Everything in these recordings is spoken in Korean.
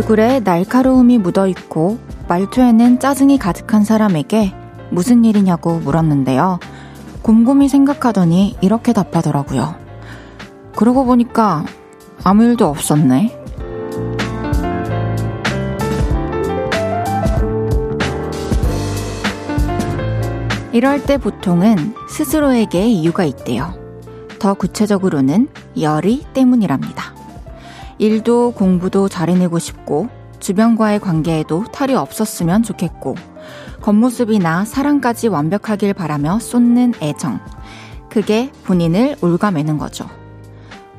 얼굴에 날카로움이 묻어 있고 말투에는 짜증이 가득한 사람에게 무슨 일이냐고 물었는데요. 곰곰이 생각하더니 이렇게 답하더라고요. 그러고 보니까 아무 일도 없었네. 이럴 때 보통은 스스로에게 이유가 있대요. 더 구체적으로는 열이 때문이랍니다. 일도 공부도 잘해내고 싶고, 주변과의 관계에도 탈이 없었으면 좋겠고, 겉모습이나 사랑까지 완벽하길 바라며 쏟는 애정. 그게 본인을 올가매는 거죠.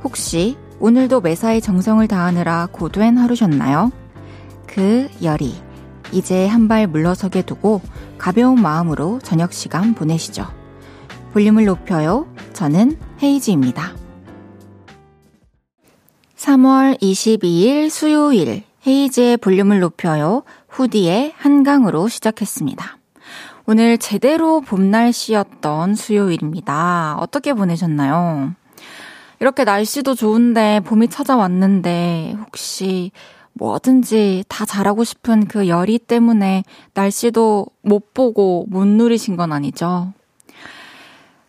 혹시 오늘도 매사에 정성을 다하느라 고된 하루셨나요? 그 열이 이제 한 발 물러서게 두고 가벼운 마음으로 저녁 시간 보내시죠. 볼륨을 높여요. 저는 헤이지입니다. 3월 22일 수요일 헤이즈의 볼륨을 높여요. 후디의 한강으로 시작했습니다. 오늘 제대로 봄 날씨였던 수요일입니다. 어떻게 보내셨나요? 이렇게 날씨도 좋은데 봄이 찾아왔는데 혹시 뭐든지 다 잘하고 싶은 그 열이 때문에 날씨도 못 보고 못 누리신 건 아니죠?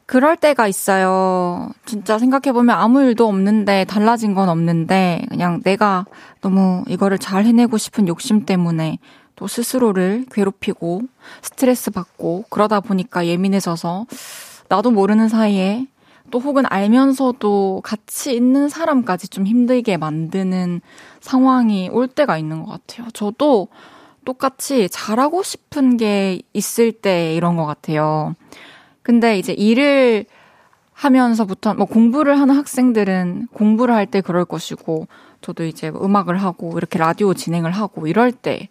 그럴 때가 있어요. 진짜 생각해보면 아무 일도 없는데 달라진 건 없는데 그냥 내가 너무 이거를 잘 해내고 싶은 욕심 때문에 또 스스로를 괴롭히고 스트레스 받고 그러다 보니까 예민해져서 나도 모르는 사이에 또 혹은 알면서도 같이 있는 사람까지 좀 힘들게 만드는 상황이 올 때가 있는 것 같아요. 저도 똑같이 잘하고 싶은 게 있을 때 이런 것 같아요. 근데 이제 일을 하면서부터 뭐 공부를 하는 학생들은 공부를 할 때 그럴 것이고 저도 이제 음악을 하고 이렇게 라디오 진행을 하고 이럴 때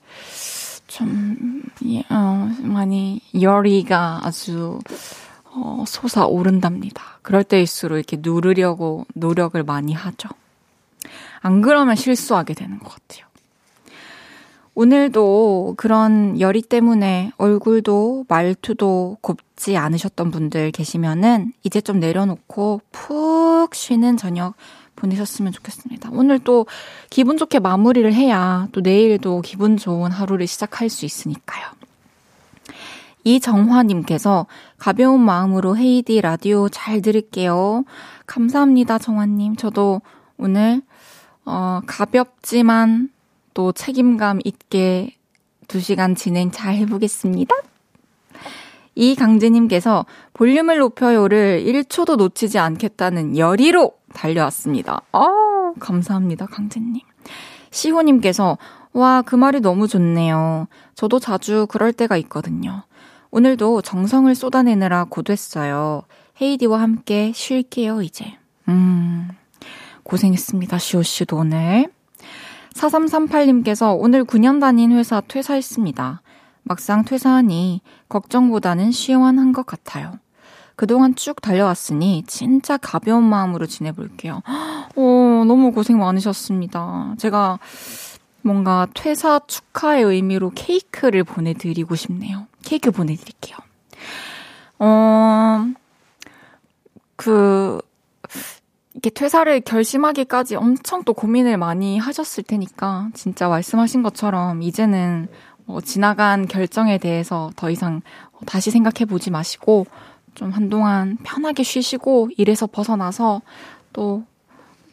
좀, 어, 많이 열의가 아주 어, 솟아오른답니다. 그럴 때일수록 이렇게 누르려고 노력을 많이 하죠. 안 그러면 실수하게 되는 것 같아요. 오늘도 그런 열이 때문에 얼굴도 말투도 곱지 않으셨던 분들 계시면은 이제 좀 내려놓고 푹 쉬는 저녁 보내셨으면 좋겠습니다. 오늘 또 기분 좋게 마무리를 해야 또 내일도 기분 좋은 하루를 시작할 수 있으니까요. 이정화님께서 가벼운 마음으로 헤이디 라디오 잘 들을게요. 감사합니다, 정화님. 저도 오늘, 어, 가볍지만 또 책임감 있게 2시간 진행 잘 해보겠습니다. 이강재님께서 볼륨을 높여요를 1초도 놓치지 않겠다는 열의로 달려왔습니다. 아, 감사합니다, 강재님. 시호님께서, 와, 그 말이 너무 좋네요. 저도 자주 그럴 때가 있거든요. 오늘도 정성을 쏟아내느라 고됐어요. 헤이디와 함께 쉴게요, 이제. 음, 고생했습니다, 시호씨도 오늘. 4338님께서 오늘 9년 다닌 회사 퇴사했습니다. 막상 퇴사하니 걱정보다는 시원한 것 같아요. 그동안 쭉 달려왔으니 진짜 가벼운 마음으로 지내볼게요. 오, 너무 고생 많으셨습니다. 제가 뭔가 퇴사 축하의 의미로 케이크를 보내드리고 싶네요. 케이크 보내드릴게요. 어, 그, 이렇게 퇴사를 결심하기까지 엄청 또 고민을 많이 하셨을 테니까 진짜 말씀하신 것처럼 이제는 뭐 지나간 결정에 대해서 더 이상 다시 생각해 보지 마시고 좀 한동안 편하게 쉬시고 일에서 벗어나서 또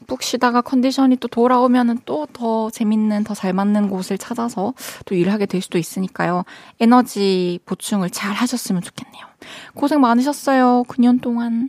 푹 쉬다가 컨디션이 또 돌아오면은 또 더 재밌는 더 잘 맞는 곳을 찾아서 또 일을 하게 될 수도 있으니까요. 에너지 보충을 잘 하셨으면 좋겠네요. 고생 많으셨어요. 9년 동안.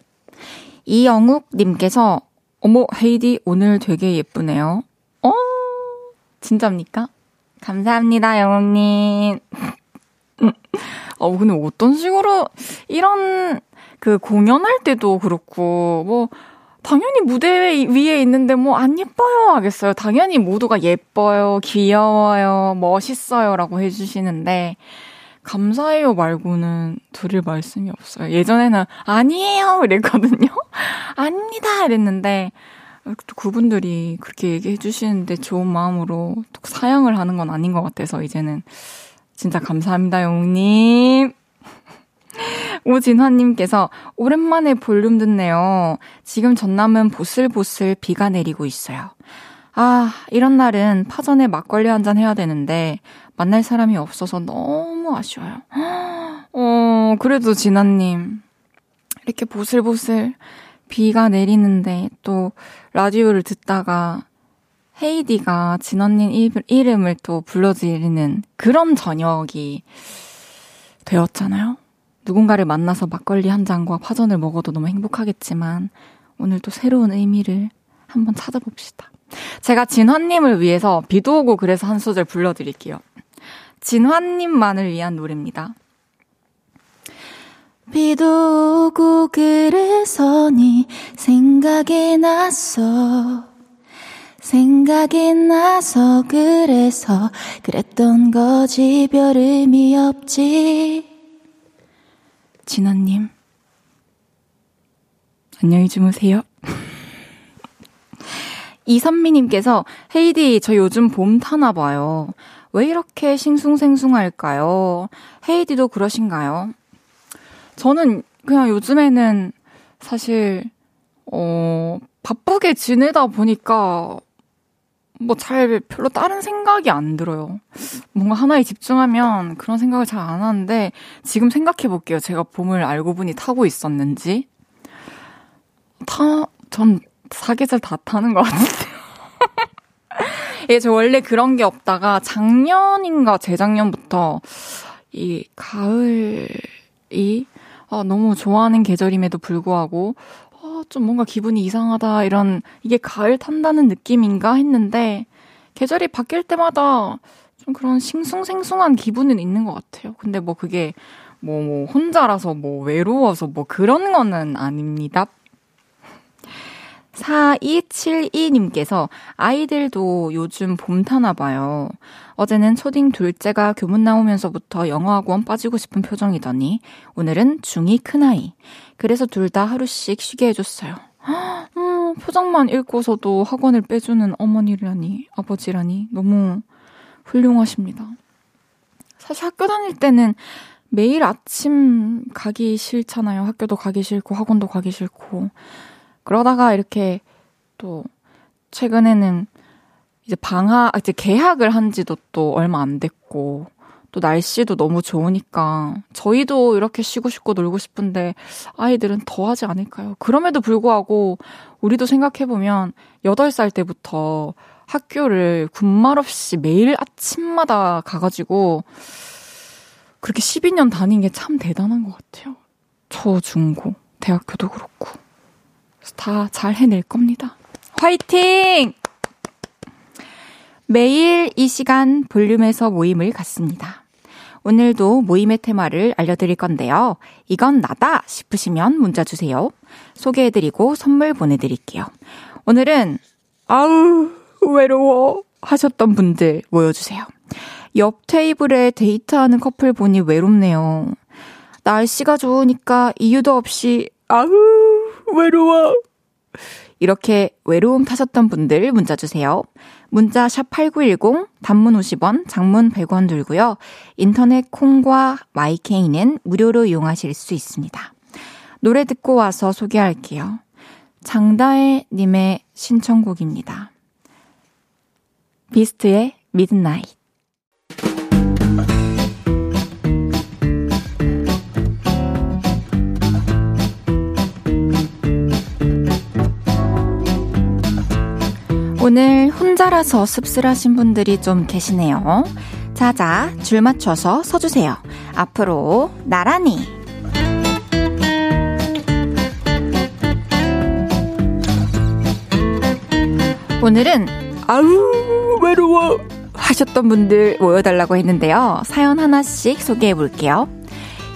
이영욱님께서, 어머, 헤이디 오늘 되게 예쁘네요. 어, 진짜입니까? 감사합니다, 영욱님. 어, 근데 어떤 식으로, 이런, 그 공연할 때도 그렇고, 뭐, 당연히 무대 위에 있는데 뭐 안 예뻐요 하겠어요. 당연히 모두가 예뻐요, 귀여워요, 멋있어요 라고 해주시는데, 감사해요 말고는 드릴 말씀이 없어요. 예전에는 아니에요 이랬거든요. 아닙니다 이랬는데, 또 그분들이 그렇게 얘기해 주시는데 좋은 마음으로 사양을 하는 건 아닌 것 같아서 이제는 진짜 감사합니다, 영웅님. 오진화님께서 오랜만에 볼륨 듣네요. 지금 전남은 보슬보슬 비가 내리고 있어요. 아, 이런 날은 파전에 막걸리 한 잔 해야 되는데 만날 사람이 없어서 너무 아쉬워요. 어, 그래도 진아님 이렇게 보슬보슬 비가 내리는데 또 라디오를 듣다가 헤이디가 진언니 이름을 또 불러드리는 그런 저녁이 되었잖아요. 누군가를 만나서 막걸리 한 잔과 파전을 먹어도 너무 행복하겠지만 오늘 또 새로운 의미를 한번 찾아봅시다. 제가 진환님을 위해서 비도 오고 그래서 한 소절 불러드릴게요. 진환님만을 위한 노래입니다. 비도 오고 그래서 네 생각이 났어. 생각이 나서 그래서 그랬던 거지 별 의미 없지. 진아님, 안녕히 주무세요. 이선미님께서 헤이디 저 요즘 봄 타나 봐요. 왜 이렇게 싱숭생숭할까요? 헤이디도 그러신가요? 저는 그냥 요즘에는 사실 어 바쁘게 지내다 보니까 뭐 잘 별로 다른 생각이 안 들어요. 뭔가 하나에 집중하면 그런 생각을 잘 안 하는데 지금 생각해 볼게요. 제가 봄을 알고 보니 타고 있었는지. 타, 전 사계절 다 타는 것 같은데요. 예, 저 원래 그런 게 없다가 작년인가 재작년부터 이 가을이 아, 너무 좋아하는 계절임에도 불구하고 좀 뭔가 기분이 이상하다, 이런, 이게 가을 탄다는 느낌인가 했는데, 계절이 바뀔 때마다 좀 그런 싱숭생숭한 기분은 있는 것 같아요. 근데 뭐 그게 뭐, 뭐, 혼자라서 뭐, 외로워서 뭐 그런 거는 아닙니다. 4272님께서 아이들도 요즘 봄 타나 봐요. 어제는 초딩 둘째가 교문 나오면서부터 영어학원 빠지고 싶은 표정이더니 오늘은 중2 큰아이. 그래서 둘 다 하루씩 쉬게 해줬어요. 음, 표정만 읽고서도 학원을 빼주는 어머니라니, 아버지라니, 너무 훌륭하십니다. 사실 학교 다닐 때는 매일 아침 가기 싫잖아요. 학교도 가기 싫고, 학원도 가기 싫고. 그러다가 이렇게 또, 최근에는 이제 방학, 이제 개학을 한 지도 또 얼마 안 됐고, 또 날씨도 너무 좋으니까 저희도 이렇게 쉬고 싶고 놀고 싶은데 아이들은 더 하지 않을까요? 그럼에도 불구하고 우리도 생각해 보면 8살 때부터 학교를 군말 없이 매일 아침마다 가가지고 그렇게 12년 다닌 게 참 대단한 것 같아요. 초, 중, 고, 대학교도 그렇고. 다 잘 해낼 겁니다. 화이팅! 매일 이 시간 볼륨에서 모임을 갖습니다. 오늘도 모임의 테마를 알려드릴 건데요. 이건 나다 싶으시면 문자 주세요. 소개해드리고 선물 보내드릴게요. 오늘은 아우 외로워 하셨던 분들 모여주세요. 옆 테이블에 데이트하는 커플 보니 외롭네요. 날씨가 좋으니까 이유도 없이 아우 외로워 이렇게 외로움 타셨던 분들 문자 주세요. 문자 샵 8910, 단문 50원, 장문 100원 들고요. 인터넷 콩과 마이케이는 무료로 이용하실 수 있습니다. 노래 듣고 와서 소개할게요. 장다혜 님의 신청곡입니다. 비스트의 Midnight. 오늘 혼자라서 씁쓸하신 분들이 좀 계시네요. 자자, 줄 맞춰서 서주세요. 앞으로 나란히. 오늘은 아우 외로워 하셨던 분들 모여달라고 했는데요. 사연 하나씩 소개해 볼게요.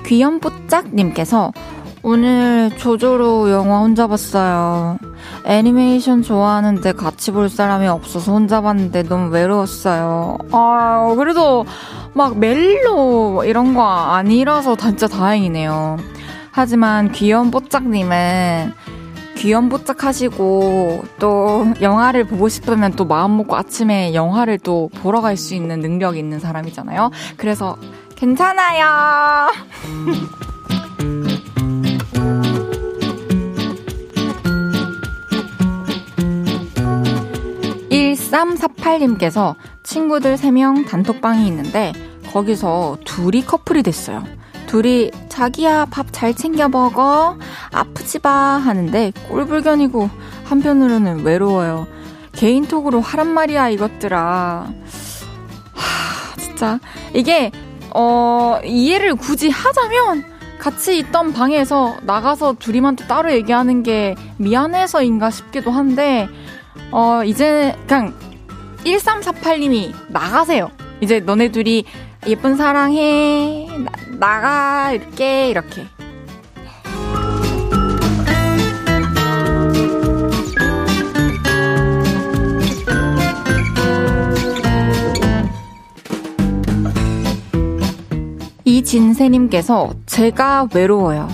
귀염뽀짝님께서 오늘 조조로 영화 혼자 봤어요. 애니메이션 좋아하는데 같이 볼 사람이 없어서 혼자 봤는데 너무 외로웠어요. 아, 그래도 막 멜로 이런 거 아니라서 진짜 다행이네요. 하지만 귀염뽀짝님은 귀염 뽀짝 하시고 또 영화를 보고 싶으면 또 마음 먹고 아침에 영화를 또 보러 갈 수 있는 능력이 있는 사람이잖아요. 그래서 괜찮아요. 1348님께서 친구들 3명 단톡방이 있는데 거기서 둘이 커플이 됐어요. 둘이 자기야 밥 잘 챙겨 먹어 아프지 마 하는데 꼴불견이고 한편으로는 외로워요. 개인톡으로 하란 말이야 이것들아. 하 진짜 이게 어 이해를 굳이 하자면 같이 있던 방에서 나가서 둘이만 따로 얘기하는 게 미안해서인가 싶기도 한데 어 이제 그냥 1348님이 나가세요. 이제 너네 둘이 예쁜 사랑해. 나. 이렇게, 이렇게. 이진세님께서 제가 외로워요.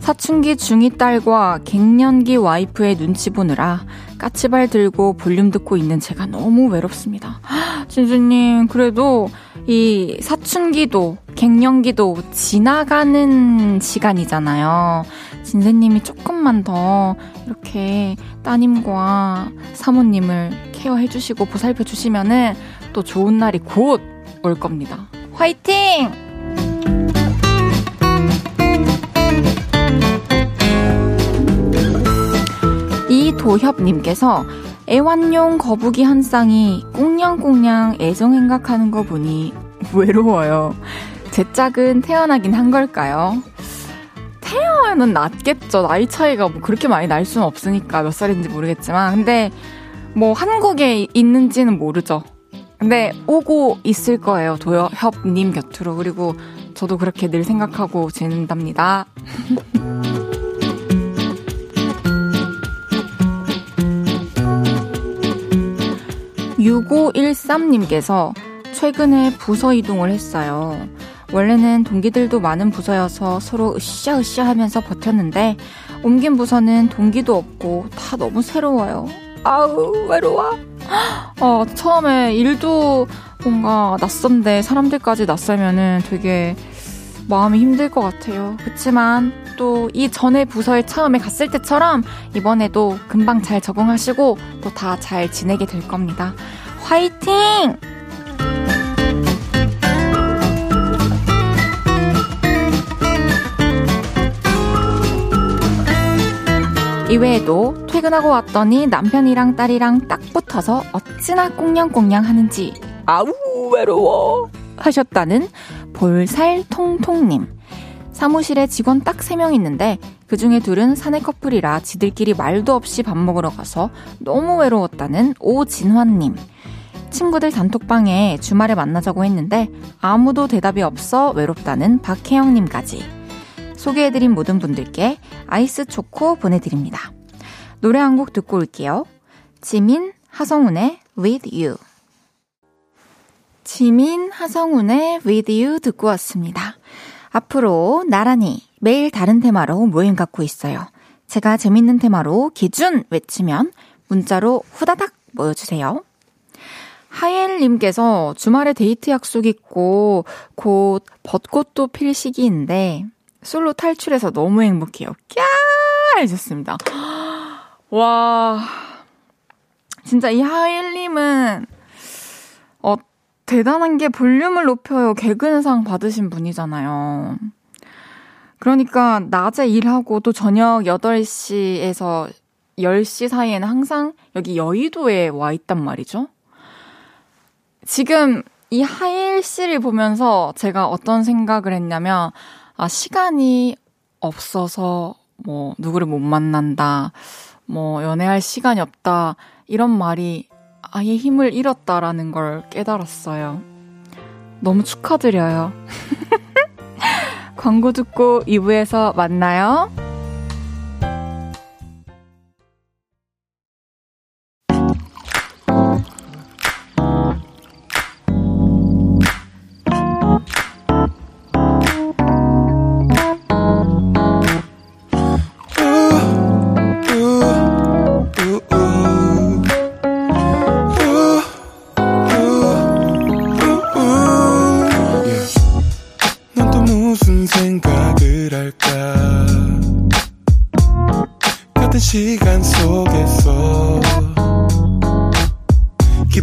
사춘기 중2 딸과 갱년기 와이프의 눈치 보느라 까치발 들고 볼륨 듣고 있는 제가 너무 외롭습니다. 진주님, 그래도 이 사춘기도, 갱년기도 지나가는 시간이잖아요. 진세님이 조금만 더 이렇게 따님과 사모님을 케어해 주시고 보살펴 주시면은 또 좋은 날이 곧 올 겁니다. 화이팅! 도협님께서 애완용 거북이 한 쌍이 꽁냥꽁냥 애정행각하는 거 보니 외로워요. 제 짝은 태어나긴 한 걸까요? 태어는 낫겠죠. 나이 차이가 뭐 그렇게 많이 날 수는 없으니까 몇 살인지 모르겠지만. 근데 뭐 한국에 있는지는 모르죠. 근데 오고 있을 거예요. 도협님 곁으로. 그리고 저도 그렇게 늘 생각하고 지낸답니다. 6513님께서 최근에 부서 이동을 했어요. 원래는 동기들도 많은 부서여서 서로 으쌰으쌰 하면서 버텼는데 옮긴 부서는 동기도 없고 다 너무 새로워요. 아우 외로워. 어, 처음에 일도 뭔가 낯선데 사람들까지 낯설면은 되게 마음이 힘들 것 같아요. 그렇지만 또 이 전에 부서에 처음에 갔을 때처럼 이번에도 금방 잘 적응하시고 또 다 잘 지내게 될 겁니다. 화이팅! 이외에도 퇴근하고 왔더니 남편이랑 딸이랑 딱 붙어서 어찌나 꽁냥꽁냥 하는지 아우 외로워 하셨다는 볼살통통님. 사무실에 직원 딱 3명 있는데 그 중에 둘은 사내 커플이라 지들끼리 말도 없이 밥 먹으러 가서 너무 외로웠다는 오진환님. 친구들 단톡방에 주말에 만나자고 했는데 아무도 대답이 없어 외롭다는 박혜영님까지. 소개해드린 모든 분들께 아이스 초코 보내드립니다. 노래 한 곡 듣고 올게요. 지민, 하성운의 With You. 지민, 하성운의 With You 듣고 왔습니다. 앞으로 나란히 매일 다른 테마로 모임 갖고 있어요. 제가 재밌는 테마로 기준 외치면 문자로 후다닥 모여주세요. 하엘님께서 주말에 데이트 약속 있고 곧 벚꽃도 필 시기인데 솔로 탈출해서 너무 행복해요. 꺄! 해줬습니다. 와. 진짜 이 하엘님은, 어, 대단한 게 볼륨을 높여요. 개근상 받으신 분이잖아요. 그러니까 낮에 일하고 또 저녁 8시에서 10시 사이에는 항상 여기 여의도에 와 있단 말이죠. 지금 이 하일 씨를 보면서 제가 어떤 생각을 했냐면, 아, 시간이 없어서, 뭐, 누구를 못 만난다, 뭐, 연애할 시간이 없다, 이런 말이 아예 힘을 잃었다라는 걸 깨달았어요. 너무 축하드려요. 광고 듣고 2부에서 만나요.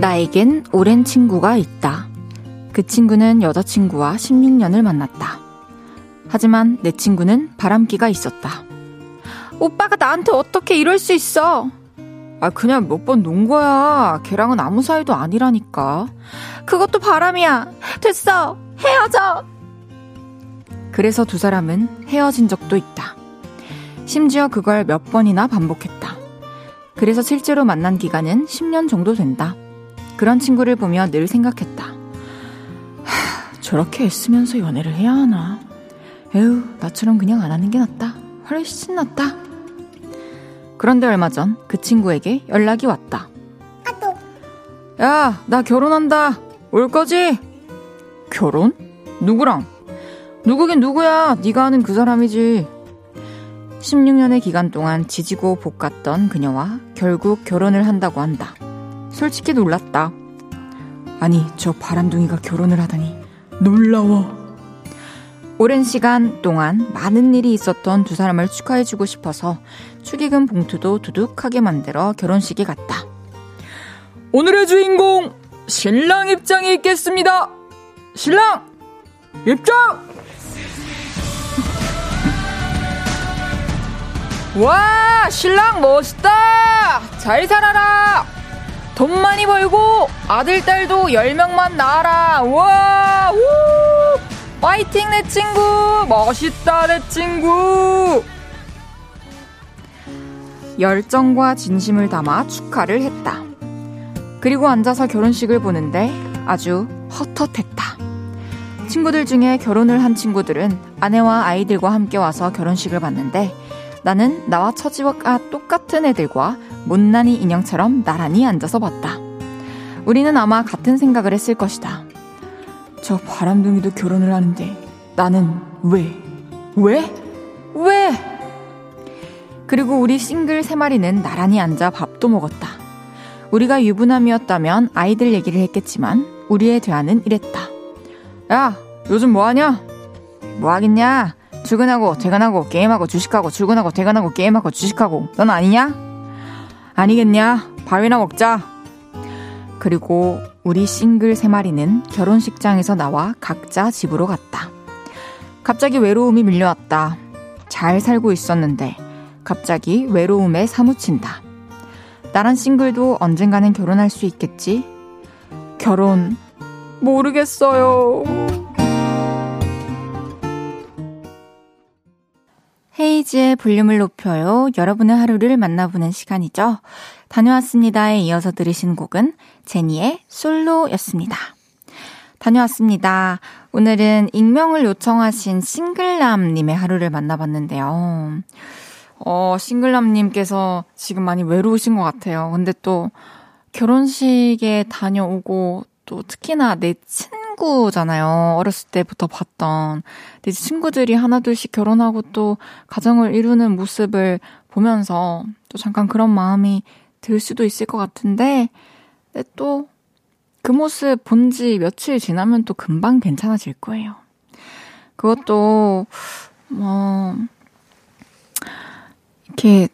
나에겐 오랜 친구가 있다. 그 친구는 여자친구와 16년을 만났다. 하지만 내 친구는 바람기가 있었다. 오빠가 나한테 어떻게 이럴 수 있어? 아, 그냥 몇 번 논 거야. 걔랑은 아무 사이도 아니라니까. 그것도 바람이야. 됐어. 헤어져. 그래서 두 사람은 헤어진 적도 있다. 심지어 그걸 몇 번이나 반복했다. 그래서 실제로 만난 기간은 10년 정도 된다. 그런 친구를 보며 늘 생각했다. 하, 저렇게 애쓰면서 연애를 해야 하나? 에휴, 나처럼 그냥 안 하는 게 낫다. 훨씬 낫다. 그런데 얼마 전 그 친구에게 연락이 왔다. 야, 나 결혼한다. 올 거지? 결혼? 누구랑? 누구긴 누구야. 네가 아는 그 사람이지. 16년의 기간 동안 지지고 볶았던 그녀와 결국 결혼을 한다고 한다. 솔직히 놀랐다. 아니, 저 바람둥이가 결혼을 하다니. 놀라워. 오랜 시간 동안 많은 일이 있었던 두 사람을 축하해주고 싶어서 축의금 봉투도 두둑하게 만들어 결혼식에 갔다. 오늘의 주인공, 신랑 입장이 있겠습니다! 신랑! 입장! 와, 신랑 멋있다! 잘 살아라! 돈 많이 벌고 아들, 딸도 10명만 낳아라! 와, 우! 파이팅 내 친구! 멋있다 내 친구! 열정과 진심을 담아 축하를 했다. 그리고 앉아서 결혼식을 보는데 아주 헛헛했다. 친구들 중에 결혼을 한 친구들은 아내와 아이들과 함께 와서 결혼식을 봤는데 나는 나와 처지와 똑같은 애들과 못난이 인형처럼 나란히 앉아서 봤다. 우리는 아마 같은 생각을 했을 것이다. 저 바람둥이도 결혼을 하는데 나는 왜? 왜? 왜? 그리고 우리 싱글 세 마리는 나란히 앉아 밥도 먹었다. 우리가 유부남이었다면 아이들 얘기를 했겠지만 우리의 대화는 이랬다. 야, 요즘 뭐 하냐? 뭐 하겠냐? 출근하고 퇴근하고 게임하고 주식하고 출근하고 퇴근하고 게임하고 주식하고 넌 아니냐? 아니겠냐? 밥이나 먹자. 그리고 우리 싱글 세 마리는 결혼식장에서 나와 각자 집으로 갔다. 갑자기 외로움이 밀려왔다. 잘 살고 있었는데 갑자기 외로움에 사무친다. 나란 싱글도 언젠가는 결혼할 수 있겠지? 결혼 모르겠어요. 헤이즈의 볼륨을 높여요. 여러분의 하루를 만나보는 시간이죠. 다녀왔습니다에 이어서 들으신 곡은 제니의 솔로였습니다. 다녀왔습니다. 오늘은 익명을 요청하신 싱글남님의 하루를 만나봤는데요. 어, 싱글남님께서 지금 많이 외로우신 것 같아요. 근데 또 결혼식에 다녀오고 또 특히나 내 친 구잖아요. 어렸을 때부터 봤던. 내 친구들이 하나둘씩 결혼하고 또 가정을 이루는 모습을 보면서 또 잠깐 그런 마음이 들 수도 있을 것 같은데, 근데 또 그 모습 본 지 며칠 지나면 또 금방 괜찮아질 거예요. 그것도, 뭐, 이렇게,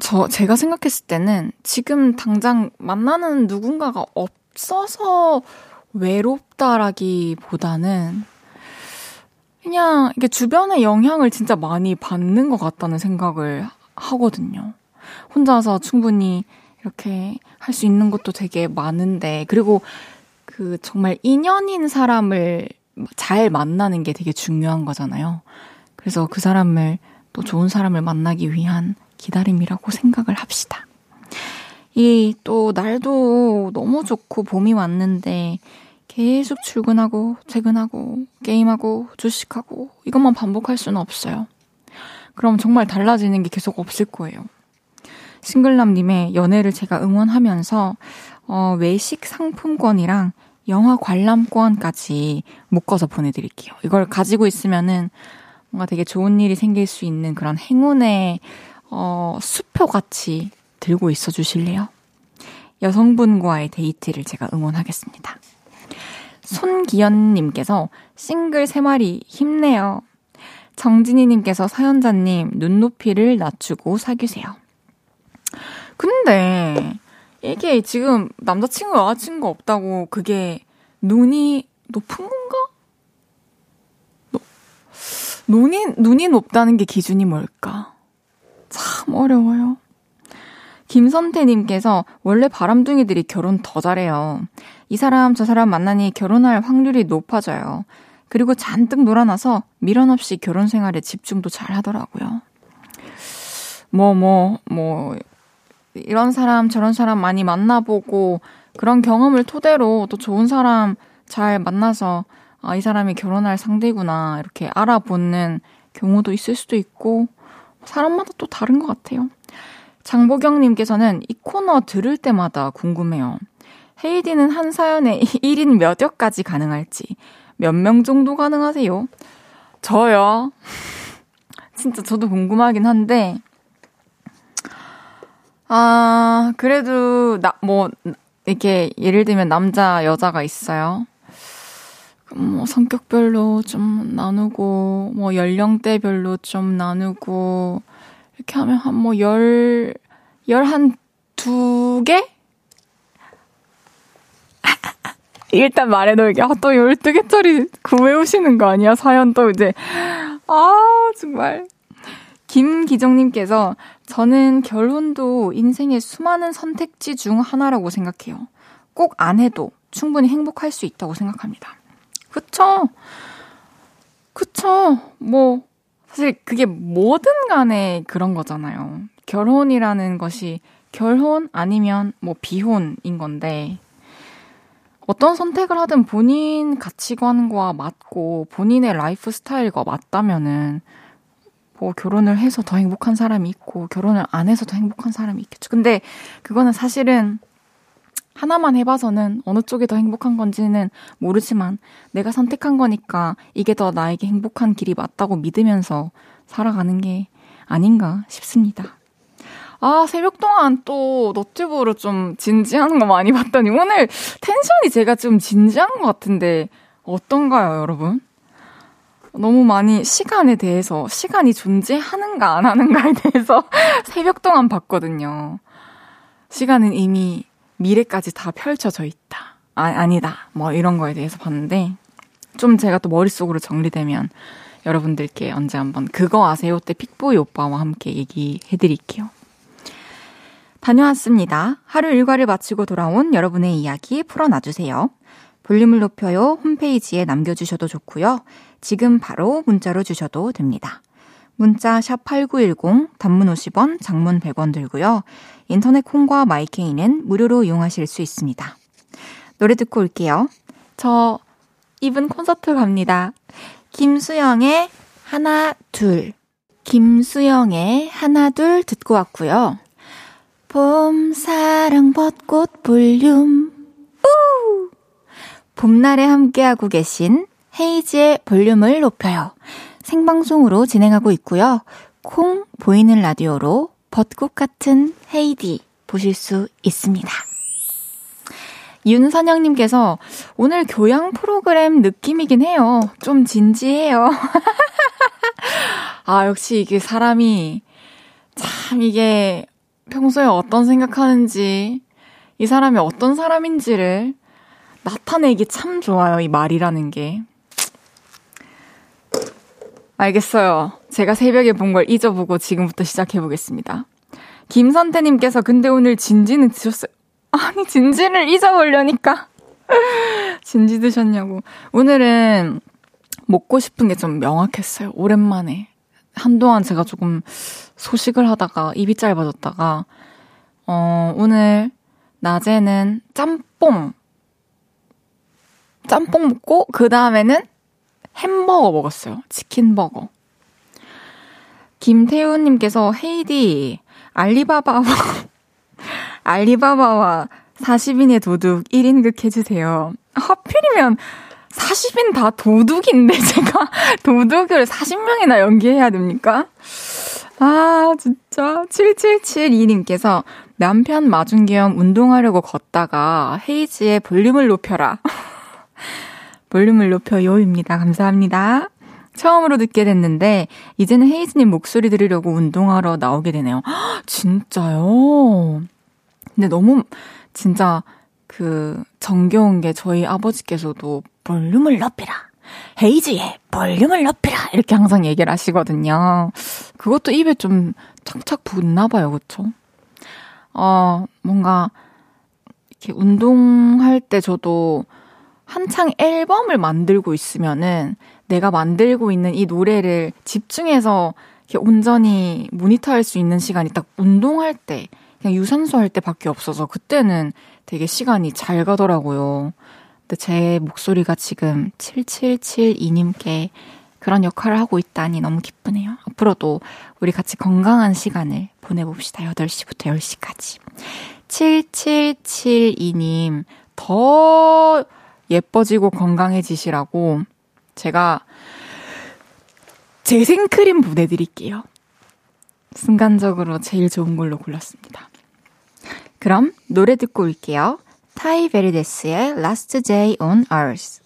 저, 제가 생각했을 때는 지금 당장 만나는 누군가가 없어서 외롭다라기보다는 그냥 이게 주변의 영향을 진짜 많이 받는 것 같다는 생각을 하거든요. 혼자서 충분히 이렇게 할 수 있는 것도 되게 많은데, 그리고 그 정말 인연인 사람을 잘 만나는 게 되게 중요한 거잖아요. 그래서 그 사람을 또 좋은 사람을 만나기 위한 기다림이라고 생각을 합시다. 이 또 날도 너무 좋고 봄이 왔는데 계속 출근하고 퇴근하고 게임하고 주식하고 이것만 반복할 수는 없어요. 그럼 정말 달라지는 게 계속 없을 거예요. 싱글남님의 연애를 제가 응원하면서 어, 외식 상품권이랑 영화 관람권까지 묶어서 보내드릴게요. 이걸 가지고 있으면은 뭔가 되게 좋은 일이 생길 수 있는 그런 행운의 어, 수표 같이 들고 있어 주실래요? 여성분과의 데이트를 제가 응원하겠습니다. 손기현님께서 싱글 3마리 힘내요. 정진희님께서 사연자님 눈높이를 낮추고 사귀세요. 근데 이게 지금 남자친구 여자친구 없다고 그게 눈이 높은 건가? 노, 눈이 눈이 높다는 게 기준이 뭘까? 참 어려워요. 김선태님께서 원래 바람둥이들이 결혼 더 잘해요. 이 사람 저 사람 만나니 결혼할 확률이 높아져요. 그리고 잔뜩 놀아놔서 미련 없이 결혼 생활에 집중도 잘 하더라고요. 뭐, 뭐, 뭐, 이런 사람, 저런 사람 많이 만나보고 그런 경험을 토대로 또 좋은 사람 잘 만나서 아, 이 사람이 결혼할 상대구나. 이렇게 알아보는 경우도 있을 수도 있고, 사람마다 또 다른 것 같아요. 장보경님께서는 이 코너 들을 때마다 궁금해요. 헤이디는 한 사연에 1인 몇 역까지 가능할지, 몇 명 정도 가능하세요? 저요? 진짜 저도 궁금하긴 한데, 아, 그래도, 나, 뭐, 이렇게, 예를 들면 남자, 여자가 있어요. 뭐, 성격별로 좀 나누고, 뭐, 연령대별로 좀 나누고, 이렇게 하면 한 뭐, 열, 열 한 두 개? 일단 말해놓을게. 아, 또 12개짜리 구해오시는 거 아니야? 사연 또 이제. 아, 정말. 김기정님께서 저는 결혼도 인생의 수많은 선택지 중 하나라고 생각해요. 꼭 안 해도 충분히 행복할 수 있다고 생각합니다. 그쵸? 그쵸? 뭐, 사실 그게 뭐든 간에 그런 거잖아요. 결혼이라는 것이 결혼 아니면 뭐 비혼인 건데, 어떤 선택을 하든 본인 가치관과 맞고 본인의 라이프 스타일과 맞다면은 뭐 결혼을 해서 더 행복한 사람이 있고 결혼을 안 해서 더 행복한 사람이 있겠죠. 근데 그거는 사실은 하나만 해봐서는 어느 쪽이 더 행복한 건지는 모르지만 내가 선택한 거니까 이게 더 나에게 행복한 길이 맞다고 믿으면서 살아가는 게 아닌가 싶습니다. 아, 새벽 동안 또 너튜브로 좀 진지한 거 많이 봤더니 오늘 텐션이 제가 좀 진지한 것 같은데 어떤가요, 여러분? 너무 많이 시간에 대해서, 시간이 존재하는가 안 하는가에 대해서 새벽 동안 봤거든요. 시간은 이미 미래까지 다 펼쳐져 있다. 아, 아니다. 뭐 이런 거에 대해서 봤는데, 좀 제가 또 머릿속으로 정리되면 여러분들께 언제 한번 그거 아세요? 때 픽보이 오빠와 함께 얘기해 드릴게요. 다녀왔습니다. 하루 일과를 마치고 돌아온 여러분의 이야기 풀어놔주세요. 볼륨을 높여요 홈페이지에 남겨주셔도 좋고요. 지금 바로 문자로 주셔도 됩니다. 문자 샵 8910 단문 50원, 장문 100원 들고요. 인터넷 콩과 마이케이는 무료로 이용하실 수 있습니다. 노래 듣고 올게요. 저 이분 콘서트 갑니다. 김수영의 하나 둘. 김수영의 하나 둘 듣고 왔고요. 봄 사랑 벚꽃 볼륨 우! 봄날에 함께하고 계신 헤이즈의 볼륨을 높여요. 생방송으로 진행하고 있고요. 콩 보이는 라디오로 벚꽃 같은 헤이디 보실 수 있습니다. 윤선영님께서 오늘 교양 프로그램 느낌이긴 해요. 좀 진지해요. 아, 역시 이게 사람이 참 이게 평소에 어떤 생각하는지 이 사람이 어떤 사람인지를 나타내기 참 좋아요. 이 말이라는 게. 알겠어요. 제가 새벽에 본 걸 잊어보고 지금부터 시작해보겠습니다. 김선태님께서 근데 오늘 진지는 드셨어요? 아니, 진지를 잊어보려니까. 진지 드셨냐고. 오늘은 먹고 싶은 게 좀 명확했어요. 오랜만에. 한동안 제가 조금 소식을 하다가 입이 짧아졌다가, 어, 오늘 낮에는 짬뽕. 짬뽕 먹고, 그 다음에는 햄버거 먹었어요. 치킨버거. 김태우님께서 헤이디, 알리바바와, 알리바바와 40인의 도둑 1인극 해주세요. 하필이면 40인 다 도둑인데 제가 도둑을 40명이나 연기해야 됩니까? 아, 진짜. 7772님께서 남편 마중 겸 운동하려고 걷다가 헤이즈의 볼륨을 높여라. 볼륨을 높여요입니다. 감사합니다. 처음으로 듣게 됐는데 이제는 헤이즈님 목소리 들으려고 운동하러 나오게 되네요. 진짜요? 근데 너무 진짜 그 정겨운 게 저희 아버지께서도 볼륨을 높이라. 헤이즈의 볼륨을 높이라. 이렇게 항상 얘기를 하시거든요. 그것도 입에 좀 착착 붙나 봐요. 그쵸? 어, 뭔가 이렇게 운동할 때 저도 한창 앨범을 만들고 있으면은 내가 만들고 있는 이 노래를 집중해서 이렇게 온전히 모니터할 수 있는 시간이 딱 운동할 때, 그냥 유산소 할 때밖에 없어서 그때는 되게 시간이 잘 가더라고요. 제 목소리가 지금 7772님께 그런 역할을 하고 있다니 너무 기쁘네요. 앞으로도 우리 같이 건강한 시간을 보내봅시다. 8시부터 10시까지. 7772님, 더 예뻐지고 건강해지시라고 제가 재생크림 보내드릴게요. 순간적으로 제일 좋은 걸로 골랐습니다. 그럼 노래 듣고 올게요. 타이 베리데스의 Last Day on Earth.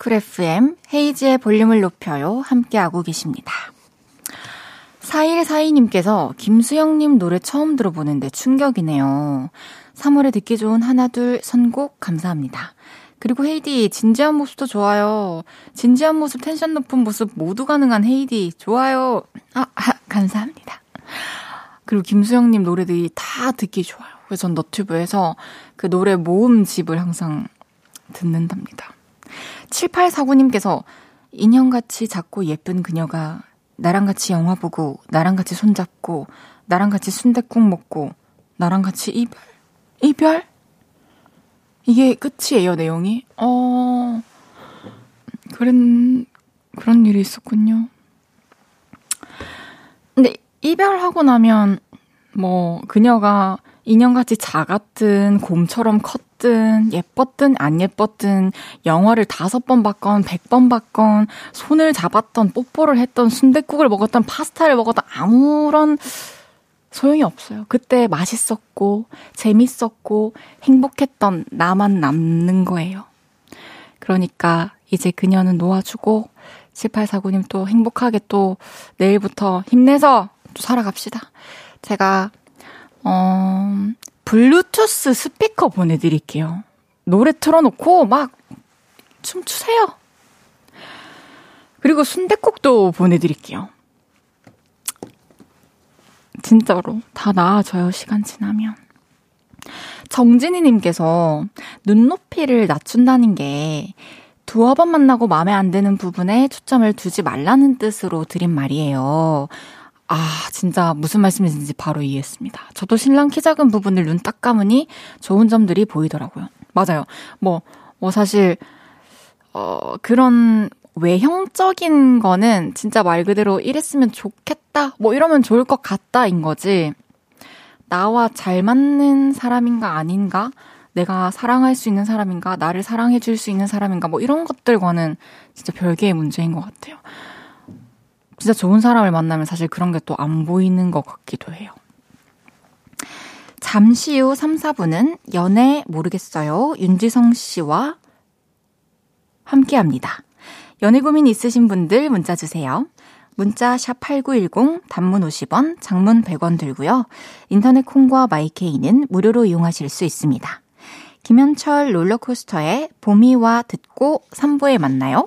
쿨 FM 헤이즈의 볼륨을 높여요. 함께하고 계십니다. 4142님께서 김수영님 노래 처음 들어보는데 충격이네요. 3월에 듣기 좋은 하나 둘 선곡 감사합니다. 그리고 헤이디, 진지한 모습도 좋아요. 진지한 모습, 텐션 높은 모습 모두 가능한 헤이디, 좋아요. 아, 아 감사합니다. 그리고 김수영님 노래들이 다 듣기 좋아요. 그래서 전 너튜브에서 그 노래 모음집을 항상 듣는답니다. 7849님께서 인형같이 작고 예쁜 그녀가 나랑 같이 영화 보고, 나랑 같이 손잡고, 나랑 같이 순댓국 먹고, 나랑 같이 이별? 이별? 이게 끝이에요, 내용이? 어, 그런, 그런 일이 있었군요. 근데 이별하고 나면, 뭐, 그녀가 인형같이 작았든 곰처럼 컸든 예뻤든 안 예뻤든 영화를 다섯 번 봤건 백 번 봤건 손을 잡았던 뽀뽀를 했던 순댓국을 먹었던 파스타를 먹었던 아무런 소용이 없어요. 그때 맛있었고 재밌었고 행복했던 나만 남는 거예요. 그러니까 이제 그녀는 놓아주고 7849님 또 행복하게 또 내일부터 힘내서 또 살아갑시다. 제가 어, 블루투스 스피커 보내드릴게요. 노래 틀어놓고 막 춤추세요. 그리고 순대국도 보내드릴게요. 진짜로 다 나아져요, 시간 지나면. 정진희님께서 눈높이를 낮춘다는 게 두어 번 만나고 마음에 안 드는 부분에 초점을 두지 말라는 뜻으로 드린 말이에요. 아, 진짜 무슨 말씀이신지 바로 이해했습니다. 저도 신랑 키 작은 부분을 눈 딱 감으니 좋은 점들이 보이더라고요. 맞아요. 뭐, 뭐 사실, 어, 그런 외형적인 거는 진짜 말 그대로 이랬으면 좋겠다, 뭐 이러면 좋을 것 같다인 거지. 나와 잘 맞는 사람인가 아닌가? 내가 사랑할 수 있는 사람인가? 나를 사랑해 줄 수 있는 사람인가? 뭐 이런 것들과는 진짜 별개의 문제인 것 같아요. 진짜 좋은 사람을 만나면 사실 그런 게 또 안 보이는 것 같기도 해요. 잠시 후 3, 4분은 연애 모르겠어요. 윤지성 씨와 함께 합니다. 연애 고민 있으신 분들 문자 주세요. 문자 샵 8910 단문 50원, 장문 100원 들고요. 인터넷 콩과 마이케이는 무료로 이용하실 수 있습니다. 김현철 롤러코스터의 봄이와 듣고 3부에 만나요.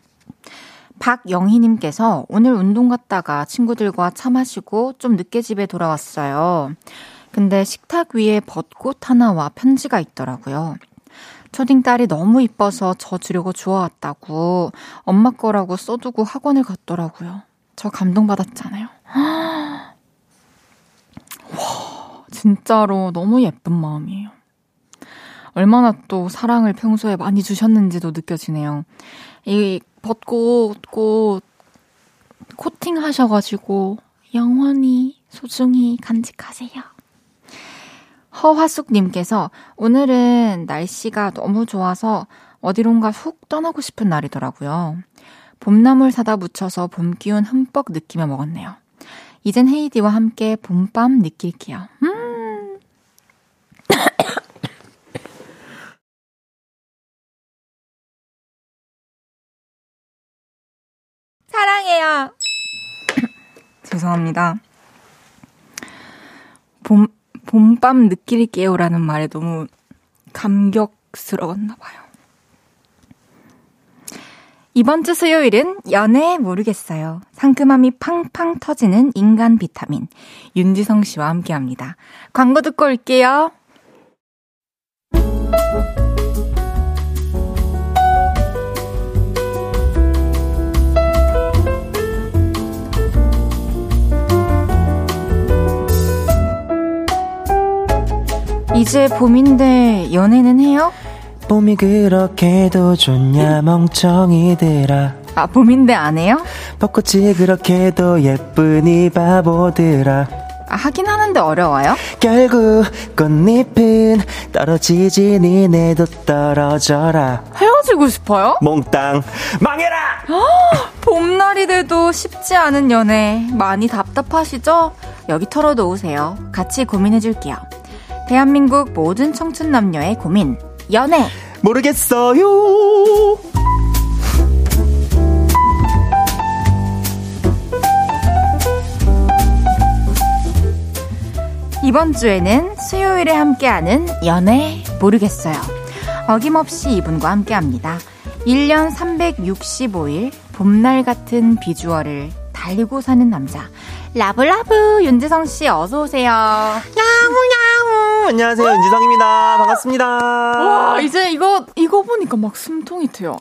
박영희님께서 오늘 운동 갔다가 친구들과 차 마시고 좀 늦게 집에 돌아왔어요. 근데 식탁 위에 벚꽃 하나와 편지가 있더라고요. 초딩 딸이 너무 이뻐서 저 주려고 주워왔다고 엄마 거라고 써두고 학원을 갔더라고요. 저 감동받았잖아요. 와, 진짜로 너무 예쁜 마음이에요. 얼마나 또 사랑을 평소에 많이 주셨는지도 느껴지네요. 이 벚꽃, 꽃, 코팅 하셔가지고 영원히 소중히 간직하세요. 허화숙님께서 오늘은 날씨가 너무 좋아서 어디론가 훅 떠나고 싶은 날이더라고요. 봄나물 사다 붙여서 봄 기운 흠뻑 느끼며 먹었네요. 이젠 헤이디와 함께 봄밤 느낄게요. 음. 사랑해요. 죄송합니다. 봄, 봄밤 느낄게요라는 말에 너무 감격스러웠나 봐요. 이번 주 수요일은 연애 모르겠어요. 상큼함이 팡팡 터지는 인간 비타민. 윤지성 씨와 함께 합니다. 광고 듣고 올게요. 이제 봄인데 연애는 해요? 봄이 그렇게도 좋냐 멍청이들아 아, 봄인데 안 해요? 벚꽃이 그렇게도 이 바보들아 아, 하긴 하는데 어려워요? 결국 꽃잎은 떨어지지 니네도 떨어져라 헤어지고 싶어요? 몽땅 망해라 봄날이 돼도 쉽지 않은 연애 많이 답답하시죠? 여기 털어놓으세요. 같이 고민해줄게요. 대한민국 모든 청춘 남녀의 고민. 연애. 모르겠어요 이번 주에는 수요일에 함께하는 연애 모르겠어요. 어김없이 이분과 함께합니다. 1년 365일 봄날 같은 비주얼을 달리고 사는 남자. 라브라브 윤지성 씨 어서 오세요. 야무야무 안녕하세요 윤지성입니다 반갑습니다 와 이제 이거 이거 보니까 막 숨통이 트여.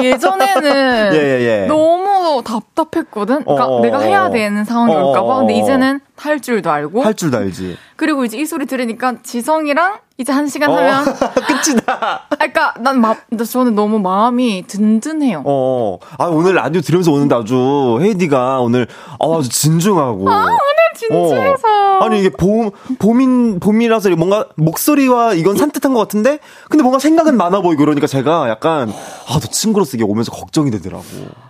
예, 예전에는 예, 예, 예. 너무 답답했거든. 그러니까 어, 어, 내가 해야 되는 상황이 어, 올까봐. 근데 어, 어. 이제는 할 줄도 알고. 할 줄도 알지 그리고 이제 이 소리 들으니까 지성이랑 이제 한 시간 어, 하면 끝이다 아, 그러니까 난 마, 저는 너무 마음이 든든해요. 어, 아, 오늘 라디오 들으면서 오는데 아주, 헤이디가 오늘, 아, 아주 진중하고. 아, 진지해서. 아니, 이게 봄, 봄인, 봄이라서 뭔가 목소리와 이건 산뜻한 것 같은데, 근데 뭔가 생각은 많아 보이고 그러니까 제가 약간, 아, 너 친구로서 이게 오면서 걱정이 되더라고.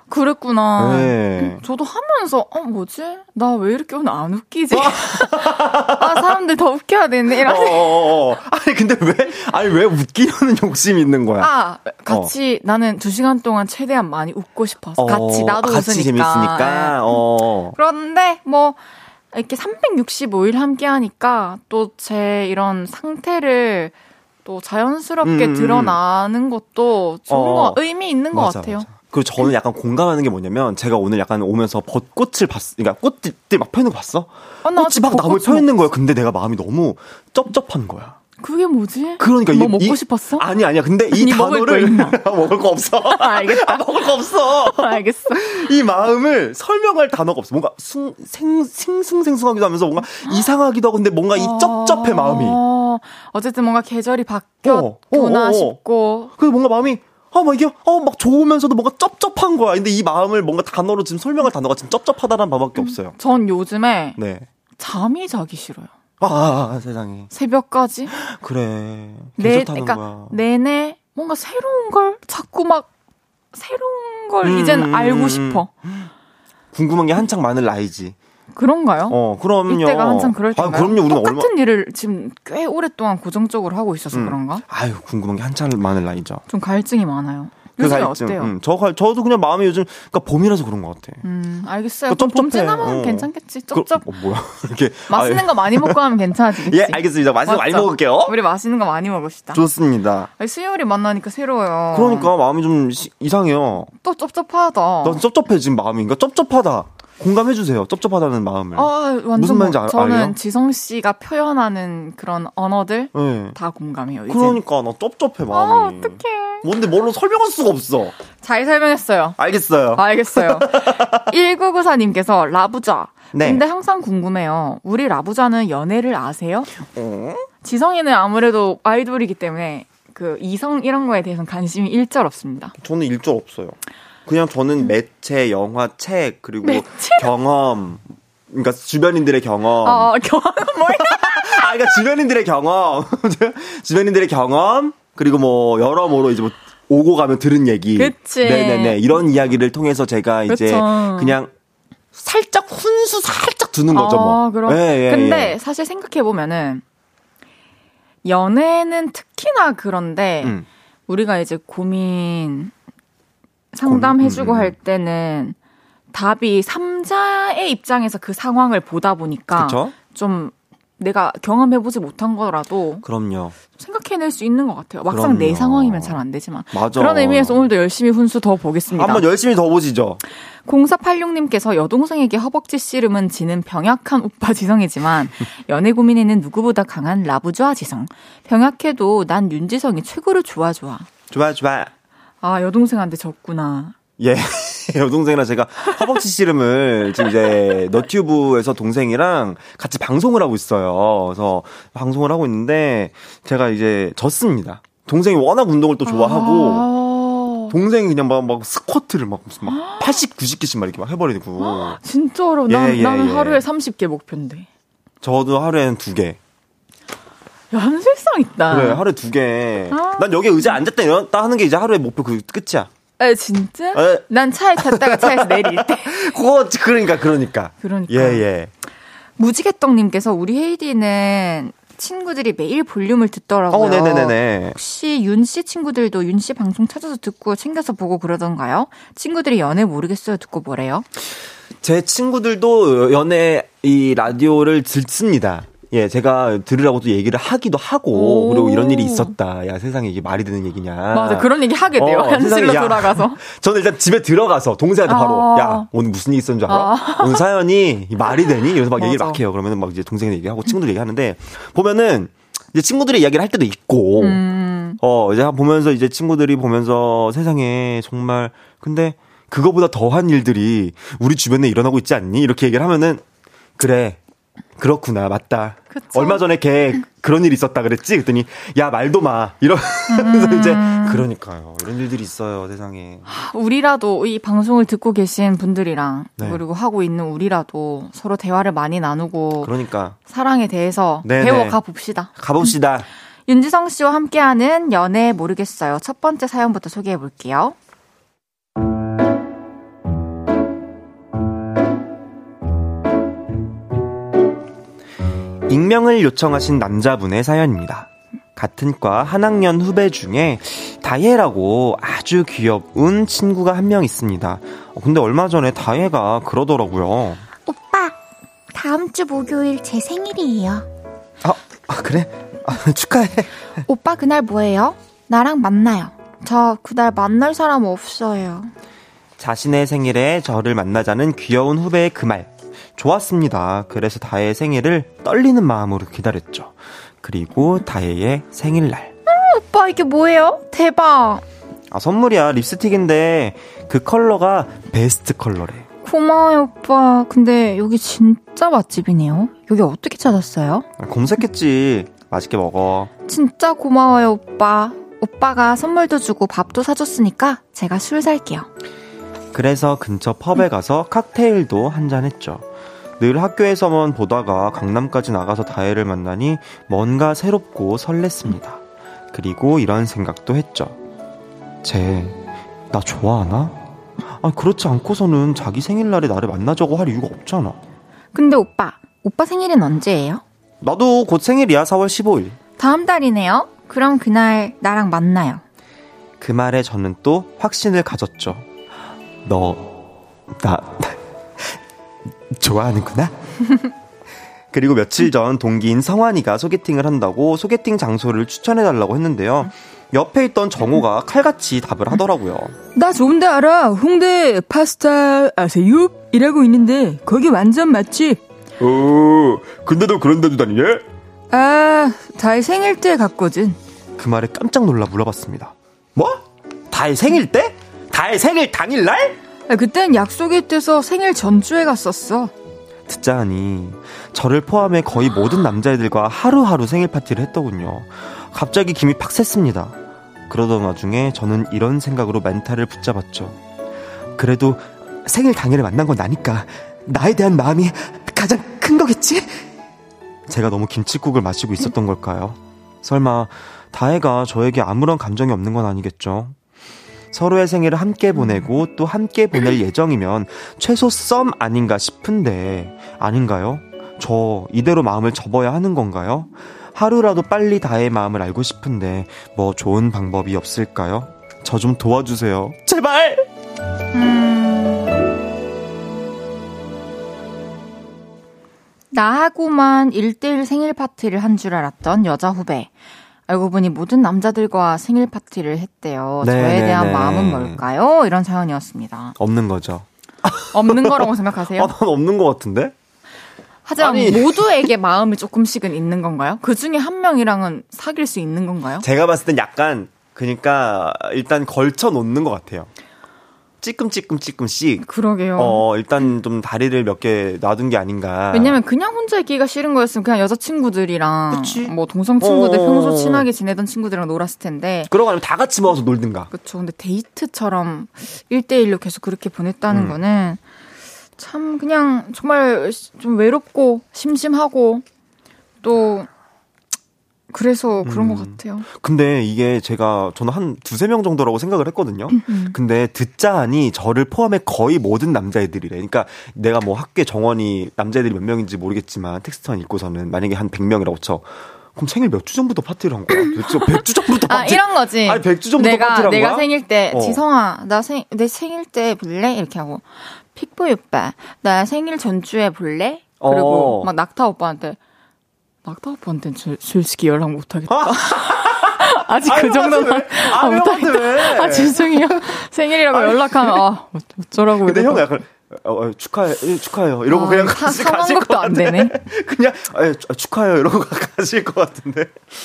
그랬구나. 네. 저도 하면서 어 뭐지? 나 왜 이렇게 오늘 안 웃기지? 아 사람들 더 웃겨야 되네. 이런. 어, 어, 어. 아니 근데 왜 아니 왜 웃기려는 욕심이 있는 거야? 아 같이 어. 나는 두 시간 동안 최대한 많이 웃고 싶어서 어, 같이 나도 같이 웃으니까. 재밌으니까. 네. 어. 그런데 뭐 이렇게 365일 함께 하니까 또 제 이런 상태를 또 자연스럽게 음, 음, 음. 드러나는 것도 좋은 어, 거 의미 있는 맞아, 것 같아요. 맞아. 그리고 저는 약간 공감하는 게 뭐냐면 제가 오늘 약간 오면서 벚꽃을 봤, 그러니까 꽃들 막 펴있는 거 봤어? 아, 꽃이 막 나무에 펴 있는 거야. 근데 내가 마음이 너무 쩝쩝한 거야. 그게 뭐지? 그러니까 뭐 이, 먹고 이, 싶었어? 아니 아니야. 근데 이 단어를 먹을, 먹을 거 없어. 알겠다. 먹을 거 없어. 알겠어. 이 마음을 설명할 단어가 없어. 뭔가 숭, 생, 싱숭생숭하기도 하면서 뭔가 이상하기도 하고 근데 뭔가 이 쩝쩝해 마음이. 어, 어쨌든 뭔가 계절이 바뀌었구나 어, 어, 어, 싶고. 그래서 뭔가 마음이 아, 막 이게, 어, 막 좋으면서도 뭔가 쩝쩝한 거야. 근데 이 마음을 뭔가 단어로 지금 설명할 단어가 지금 쩝쩝하다는 말밖에 없어요. 전 요즘에. 네. 잠이 자기 싫어요. 아, 아, 아 세상에. 새벽까지? 그래. 내, 그러니까 거야. 내내 뭔가 새로운 걸 자꾸 막 새로운 걸 음, 이젠 음, 알고 음, 싶어. 궁금한 게 한창 많을 나이지. 그런가요? 어, 그럼요. 이때가 한창 그럴 때인가요? 아, 그럼요. 우리는 똑같은 얼마... 일을 지금 꽤 오랫동안 고정적으로 하고 있어서 음. 그런가? 아유, 궁금한 게 한창 많을 나이죠. 좀 갈증이 많아요. 그 갈증. 어때요? 음, 저 저도 그냥 마음이 요즘 그러니까 봄이라서 그런 것 같아. 음, 알겠어요. 그러니까 봄 지나면 어. 괜찮겠지. 쩝쩝. 그, 어, 뭐야? 이렇게 맛있는 거 많이 먹고 하면 괜찮아지겠지. 예, 알겠습니다. 맛있는 거 많이 먹을게요. 우리 맛있는 거 많이 먹읍시다. 좋습니다. 아니, 수요일이 만나니까 새로워요. 그러니까 마음이 좀 시, 이상해요. 또 쩝쩝하다. 난 쩝쩝해 지금 마음이. 그러니까 쩝쩝하다. 공감해 주세요. 쩝쩝하다는 마음을. 아, 완전 무슨 말인지 알, 저는 알아요? 지성 씨가 표현하는 그런 언어들 네. 다 공감해요. 이제. 그러니까 나 쩝쩝해 마음이. 아, 어떡해. 뭔데 뭘로 설명할 수가 없어. 잘 설명했어요. 알겠어요. 알겠어요. 1994님께서 라부자. 네. 근데 항상 궁금해요. 우리 라부자는 연애를 아세요? 어? 지성이는 아무래도 아이돌이기 때문에 그 이성 이런 거에 대해서는 관심이 일절 없습니다. 저는 일절 없어요. 그냥 저는 매체, 영화, 책 그리고 매체? 경험, 그러니까 주변인들의 경험. 어, 경험은 뭐야? 아, 그러니까 주변인들의 경험, 주변인들의 경험 그리고 뭐 여러모로 이제 뭐 오고 가면 들은 얘기. 그치. 네네네 이런 이야기를 통해서 제가 이제. 그냥 살짝 훈수 살짝 두는 거죠 뭐. 아, 그럼. 예, 예, 근데 예. 사실 생각해 보면은 연애는 특히나 그런데 음. 우리가 이제 고민 상담해주고 음, 음, 할 때는 답이 3자의 입장에서 그 상황을 보다 보니까 그쵸? 좀 내가 경험해보지 못한 거라도 그럼요. 생각해낼 수 있는 것 같아요. 막상 그럼요. 내 상황이면 잘 안 되지만 맞아. 그런 의미에서 오늘도 열심히 훈수 더 보겠습니다. 한번 열심히 더 보시죠. 0486님께서 여동생에게 허벅지 씨름은 지는 병약한 오빠 지성이지만 연애 고민에는 누구보다 강한 라부좌 지성. 병약해도 난 윤지성이 최고로 좋아 좋아. 좋아 좋아. 아, 여동생한테 졌구나. 예. 여동생이랑 제가 허벅지 씨름을 지금 이제 너튜브에서 동생이랑 같이 방송을 하고 있어요. 그래서 방송을 하고 있는데 제가 이제 졌습니다. 동생이 워낙 운동을 또 좋아하고 아~ 동생이 그냥 막, 막 스쿼트를 막 무슨 막 80, 90개씩 막 이렇게 막 해버리고. 진짜로? 난, 예, 예, 나는 예. 하루에 30개 목표인데. 저도 하루에는 2개. 야, 현실성 있다. 그래, 하루에 두 개. 아. 난 여기 의자 앉았다 일어났다 하는 게 이제 하루의 목표 그 끝이야. 에, 진짜? 에. 난 차에 탔다가 차에서 내릴 때. 그거, 그러니까, 그러니까. 그러니까. 예, 예. 무지개떡님께서 우리 헤이디는 친구들이 매일 볼륨을 듣더라고요. 어, 네네네. 혹시 윤 씨 친구들도 윤 씨 방송 찾아서 듣고 챙겨서 보고 그러던가요? 친구들이 연애 모르겠어요 듣고 뭐래요? 제 친구들도 연애 이 라디오를 듣습니다. 예, 제가 들으라고 도 얘기를 하기도 하고, 그리고 이런 일이 있었다. 야, 세상에 이게 말이 되는 얘기냐. 맞아, 그런 얘기 하게 돼요. 어, 현실로 야, 돌아가서. 저는 일단 집에 들어가서 동생한테 아. 바로, 야, 오늘 무슨 일 있었는 줄 알아? 아. 오늘 사연이 말이 되니? 이러면서 막 맞아. 얘기를 막 해요. 그러면은 막 이제 동생 얘기하고 친구들 얘기하는데, 보면은, 이제 친구들의 이야기를 할 때도 있고, 음. 어, 이제 보면서 이제 친구들이 보면서 세상에 정말, 근데 그거보다 더한 일들이 우리 주변에 일어나고 있지 않니? 이렇게 얘기를 하면은, 그래. 그렇구나, 맞다. 그쵸? 얼마 전에 걔 그런 일 있었다 그랬지? 그랬더니, 야, 말도 마. 이러면서 음. 이제, 그러니까요. 이런 일들이 있어요, 세상에. 우리라도 이 방송을 듣고 계신 분들이랑, 네. 그리고 하고 있는 우리라도 서로 대화를 많이 나누고, 그러니까. 사랑에 대해서 네네. 배워가 봅시다. 가봅시다. 윤지성 씨와 함께하는 연애 모르겠어요. 첫 번째 사연부터 소개해 볼게요. 익명을 요청하신 남자분의 사연입니다. 같은 과 한 학년 후배 중에 다혜라고 아주 귀여운 친구가 한 명 있습니다. 어, 근데 얼마 전에 다혜가 그러더라고요. 오빠, 다음 주 목요일 제 생일이에요. 아, 아 그래? 아, 축하해. 오빠 그날 뭐예요? 나랑 만나요. 저 그날 만날 사람 없어요. 자신의 생일에 저를 만나자는 귀여운 후배의 그 말. 좋았습니다. 그래서 다혜의 생일을 떨리는 마음으로 기다렸죠. 그리고 다혜의 생일날. 음, 오빠 이게 뭐예요? 대박. 아, 선물이야. 립스틱인데 그 컬러가 베스트 컬러래. 고마워요, 오빠. 근데 여기 진짜 맛집이네요. 여기 어떻게 찾았어요? 아, 검색했지. 맛있게 먹어. 진짜 고마워요, 오빠. 오빠가 선물도 주고 밥도 사줬으니까 제가 술 살게요. 그래서 근처 펍에 가서 칵테일도 한 잔 했죠. 늘 학교에서만 보다가 강남까지 나가서 다혜를 만나니 뭔가 새롭고 설렜습니다. 그리고 이런 생각도 했죠. 쟤, 나 좋아하나? 아, 그렇지 않고서는 자기 생일날에 나를 만나자고 할 이유가 없잖아. 근데 오빠, 오빠 생일은 언제예요? 나도 곧 생일이야, 4월 15일. 다음 달이네요? 그럼 그날 나랑 만나요. 그 말에 저는 또 확신을 가졌죠. 너, 나, 좋아하는구나? 그리고 며칠 전 동기인 성환이가 소개팅을 한다고 소개팅 장소를 추천해달라고 했는데요. 옆에 있던 정호가 칼같이 답을 하더라고요. 나 좋은데 알아. 홍대 파스타 아세요? 이라고 있는데 거기 완전 맛집. 어, 근데 너 그런 데도 다니냐? 아, 달 생일 때 갔거든. 그 말에 깜짝 놀라 물어봤습니다. 뭐? 달 생일 때? 달 생일 당일날? 아, 그땐 약속이 있대서 생일 전주에 갔었어. 듣자 하니 저를 포함해 거의 모든 남자애들과 하루하루 생일 파티를 했더군요. 갑자기 김이 팍 샜습니다. 그러던 와중에 저는 이런 생각으로 멘탈을 붙잡았죠. 그래도 생일 당일에 만난 건 나니까 나에 대한 마음이 가장 큰 거겠지? 제가 너무 김치국을 마시고 있었던 걸까요? 설마 다혜가 저에게 아무런 감정이 없는 건 아니겠죠? 서로의 생일을 함께 보내고 또 함께 보낼 예정이면 최소 썸 아닌가 싶은데 아닌가요? 저 이대로 마음을 접어야 하는 건가요? 하루라도 빨리 다의 마음을 알고 싶은데 뭐 좋은 방법이 없을까요? 저 좀 도와주세요. 제발! 음... 나하고만 1대1 생일 파티를 한 줄 알았던 여자 후배. 알고 보니 모든 남자들과 생일 파티를 했대요. 네, 저에 네, 대한 네. 마음은 뭘까요? 이런 사연이었습니다. 없는 거죠. 없는 거라고 생각하세요? 아, 난 없는 것 같은데? 하지만 아니. 모두에게 마음이 조금씩은 있는 건가요? 그 중에 한 명이랑은 사귈 수 있는 건가요? 제가 봤을 땐 약간 그러니까 일단 걸쳐 놓는 것 같아요. 찌끔찌끔찌끔씩. 그러게요. 어, 일단 좀 다리를 몇 개 놔둔 게 아닌가. 왜냐면 그냥 혼자 있기가 싫은 거였으면 그냥 여자친구들이랑 그치? 뭐 동성 친구들 어. 평소 친하게 지내던 친구들이랑 놀았을 텐데. 그러고 아니면 다 같이 모아서 놀든가. 그렇죠. 근데 데이트처럼 1대1로 계속 그렇게 보냈다는 음. 거는 참 그냥 정말 좀 외롭고 심심하고 또 그래서 그런 음. 것 같아요. 근데 이게 제가 저는 한 두세 명 정도라고 생각을 했거든요. 음, 음. 근데 듣자 하니 저를 포함해 거의 모든 남자애들이래. 그러니까 내가 뭐 학교 정원이 남자애들이 몇 명인지 모르겠지만 텍스트만 읽고서는 만약에 한 100명이라고 쳐. 그럼 생일 몇 주 전부터 파티를 한 거야? 100주 전부터 아, 파티. 아, 이런 거지. 아니, 100주 전부터 내가, 파티를 한 내가 거야? 생일 때, 어. 지성아, 나 생, 내 생일 때 볼래? 이렇게 하고. 픽보이 오빠, 나 생일 전주에 볼래? 그리고 어. 막 낙타 오빠한테, 낙타 오빠한테는 솔직히 연락 못하겠다. 아직 그 정도는 아, 못하겠다. 아, 죄송해요. 생일이라고 연락하면, 아, 어쩌라고. 근데 형 약간, 어, 어, 축하해, 예, 축하해요. 이러고 아, 그냥 가시, 가실 것안 되네. 그냥, 예, 축하해요. 이러고 가실 것 같은데.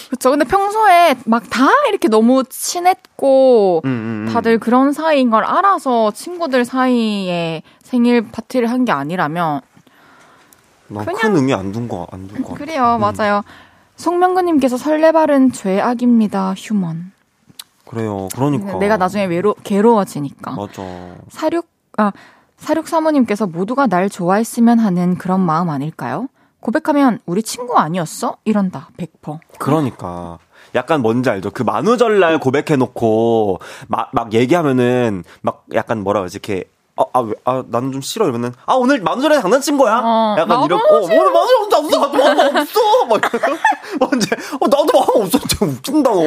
그쵸. 근데 평소에 막 다 이렇게 너무 친했고, 음, 음, 음. 다들 그런 사이인 걸 알아서 친구들 사이에 생일 파티를 한 게 아니라면, 그냥 큰 의미 안 둔 거, 안둔 거. 그래요, 음. 맞아요. 송명근님께서 설레발은 죄악입니다, 휴먼. 그래요, 그러니까. 내가 나중에 외로, 괴로워지니까. 맞아. 사륙, 아, 사륙 사모님께서 모두가 날 좋아했으면 하는 그런 마음 아닐까요? 고백하면 우리 친구 아니었어? 이런다, 100%. 그러니까. 약간 뭔지 알죠? 그 만우절날 고백해놓고 막, 막 얘기하면은 막 약간 뭐라 그러지? 이렇게 아, 아, 왜, 아, 나는 좀 싫어. 이러면은, 아, 오늘 만우절에 장난친 거야? 어, 약간 이런, 어, 오늘 만우절 나도 마음 없어! 막 이러면, 언제, 어, 나도 마음 없어. 진짜 웃긴다, 너.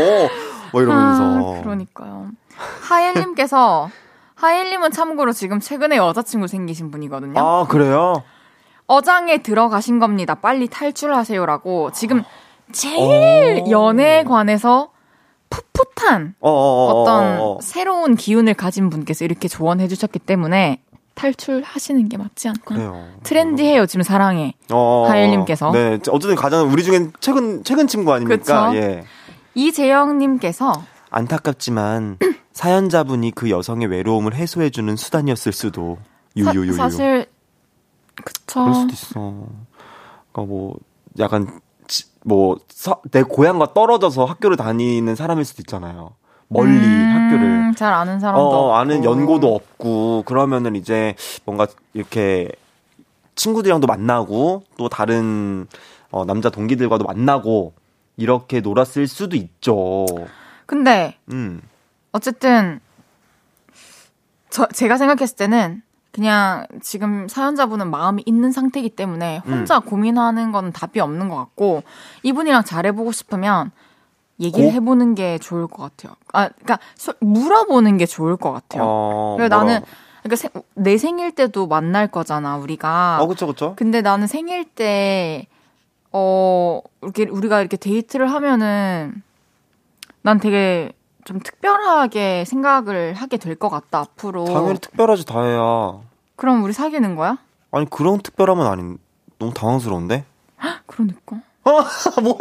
뭐 이러면서. 아, 그러니까요. 하엘님께서, 하엘님은 참고로 지금 최근에 여자친구 생기신 분이거든요. 아, 그래요? 어장에 들어가신 겁니다. 빨리 탈출하세요라고 지금 제일 어. 연애에 관해서 풋풋한 어, 어, 떤 새로운 기운을 가진 분께서 이렇게 조언해 주셨기 때문에 탈출하시는 게 맞지 않나? 그래요. 트렌디해요 지금 사랑해. 어, 하엘님께서. 네, 어쨌든 가장 우리 중엔 최근 최근 친구 아닙니까? 그쵸? 예. 이재영님께서 안타깝지만 사연자분이 그 여성의 외로움을 해소해주는 수단이었을 수도. 유유유유. 사, 사실 그쵸. 그럴 수도 있어. 그러니까 뭐 약간 뭐 내 고향과 떨어져서 학교를 다니는 사람일 수도 있잖아요. 멀리 음, 학교를 잘 아는 사람도 어, 없고. 아는 연고도 없고 그러면은 이제 뭔가 이렇게 친구들이랑도 만나고 또 다른 어, 남자 동기들과도 만나고 이렇게 놀았을 수도 있죠. 근데 음. 어쨌든 저 제가 생각했을 때는 그냥 지금 사연자분은 마음이 있는 상태이기 때문에 혼자 음. 고민하는 건 답이 없는 것 같고 이분이랑 잘해보고 싶으면 얘기를 고? 해보는 게 좋을 것 같아요. 아, 그러니까 물어보는 게 좋을 것 같아요. 어, 그래서 나는 그러니까 세, 내 생일 때도 만날 거잖아 우리가. 어, 그렇죠, 그렇죠. 근데 나는 생일 때 어, 이렇게 우리가 이렇게 데이트를 하면은 난 되게 좀 특별하게 생각을 하게 될 것 같다 앞으로. 당연히 특별하지 다해야. 그럼 우리 사귀는 거야? 아니 그런 특별함은 아닌. 너무 당황스러운데. 그러니까. 어 뭐야?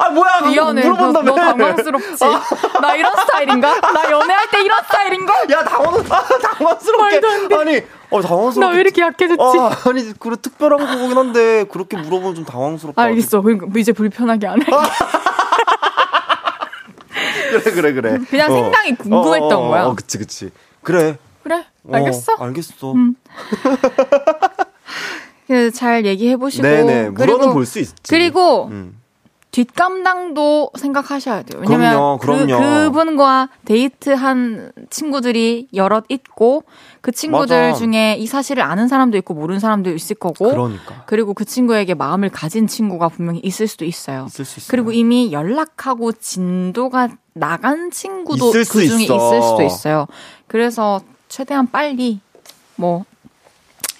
아 뭐야? 미안해. 물어본다며. 너, 너 당황스럽지. 어. 나 이런 스타일인가? 나 연애할 때 이런 스타일인가? 야 당황 당황스럽게. 아니 어 당황스럽게. 나 왜 이렇게 약해졌지? 아, 아니 그래 특별한 거긴 한데 그렇게 물어보면 좀 당황스럽다. 알겠어. 그러니까 이제 불편하게 안 해. 그래 그래 그래. 그냥 어. 생각이 궁금했던 어, 어, 어, 거야. 어, 그치 그치. 그래. 그래. 알겠어. 알겠어. 음. 잘 얘기해 보시고. 네네. 물어는 볼 수 있지. 그리고 음. 뒷감당도 생각하셔야 돼요. 왜냐면 그럼요, 그럼요. 그, 그분과 데이트한 친구들이 여럿 있고 그 친구들 맞아. 중에 이 사실을 아는 사람도 있고 모르는 사람도 있을 거고 그러니까. 그리고 그 친구에게 마음을 가진 친구가 분명히 있을 수도 있어요. 있을 수 있어요. 그리고 이미 연락하고 진도가 나간 친구도 그 중에 있어. 있을 수도 있어요. 그래서 최대한 빨리 뭐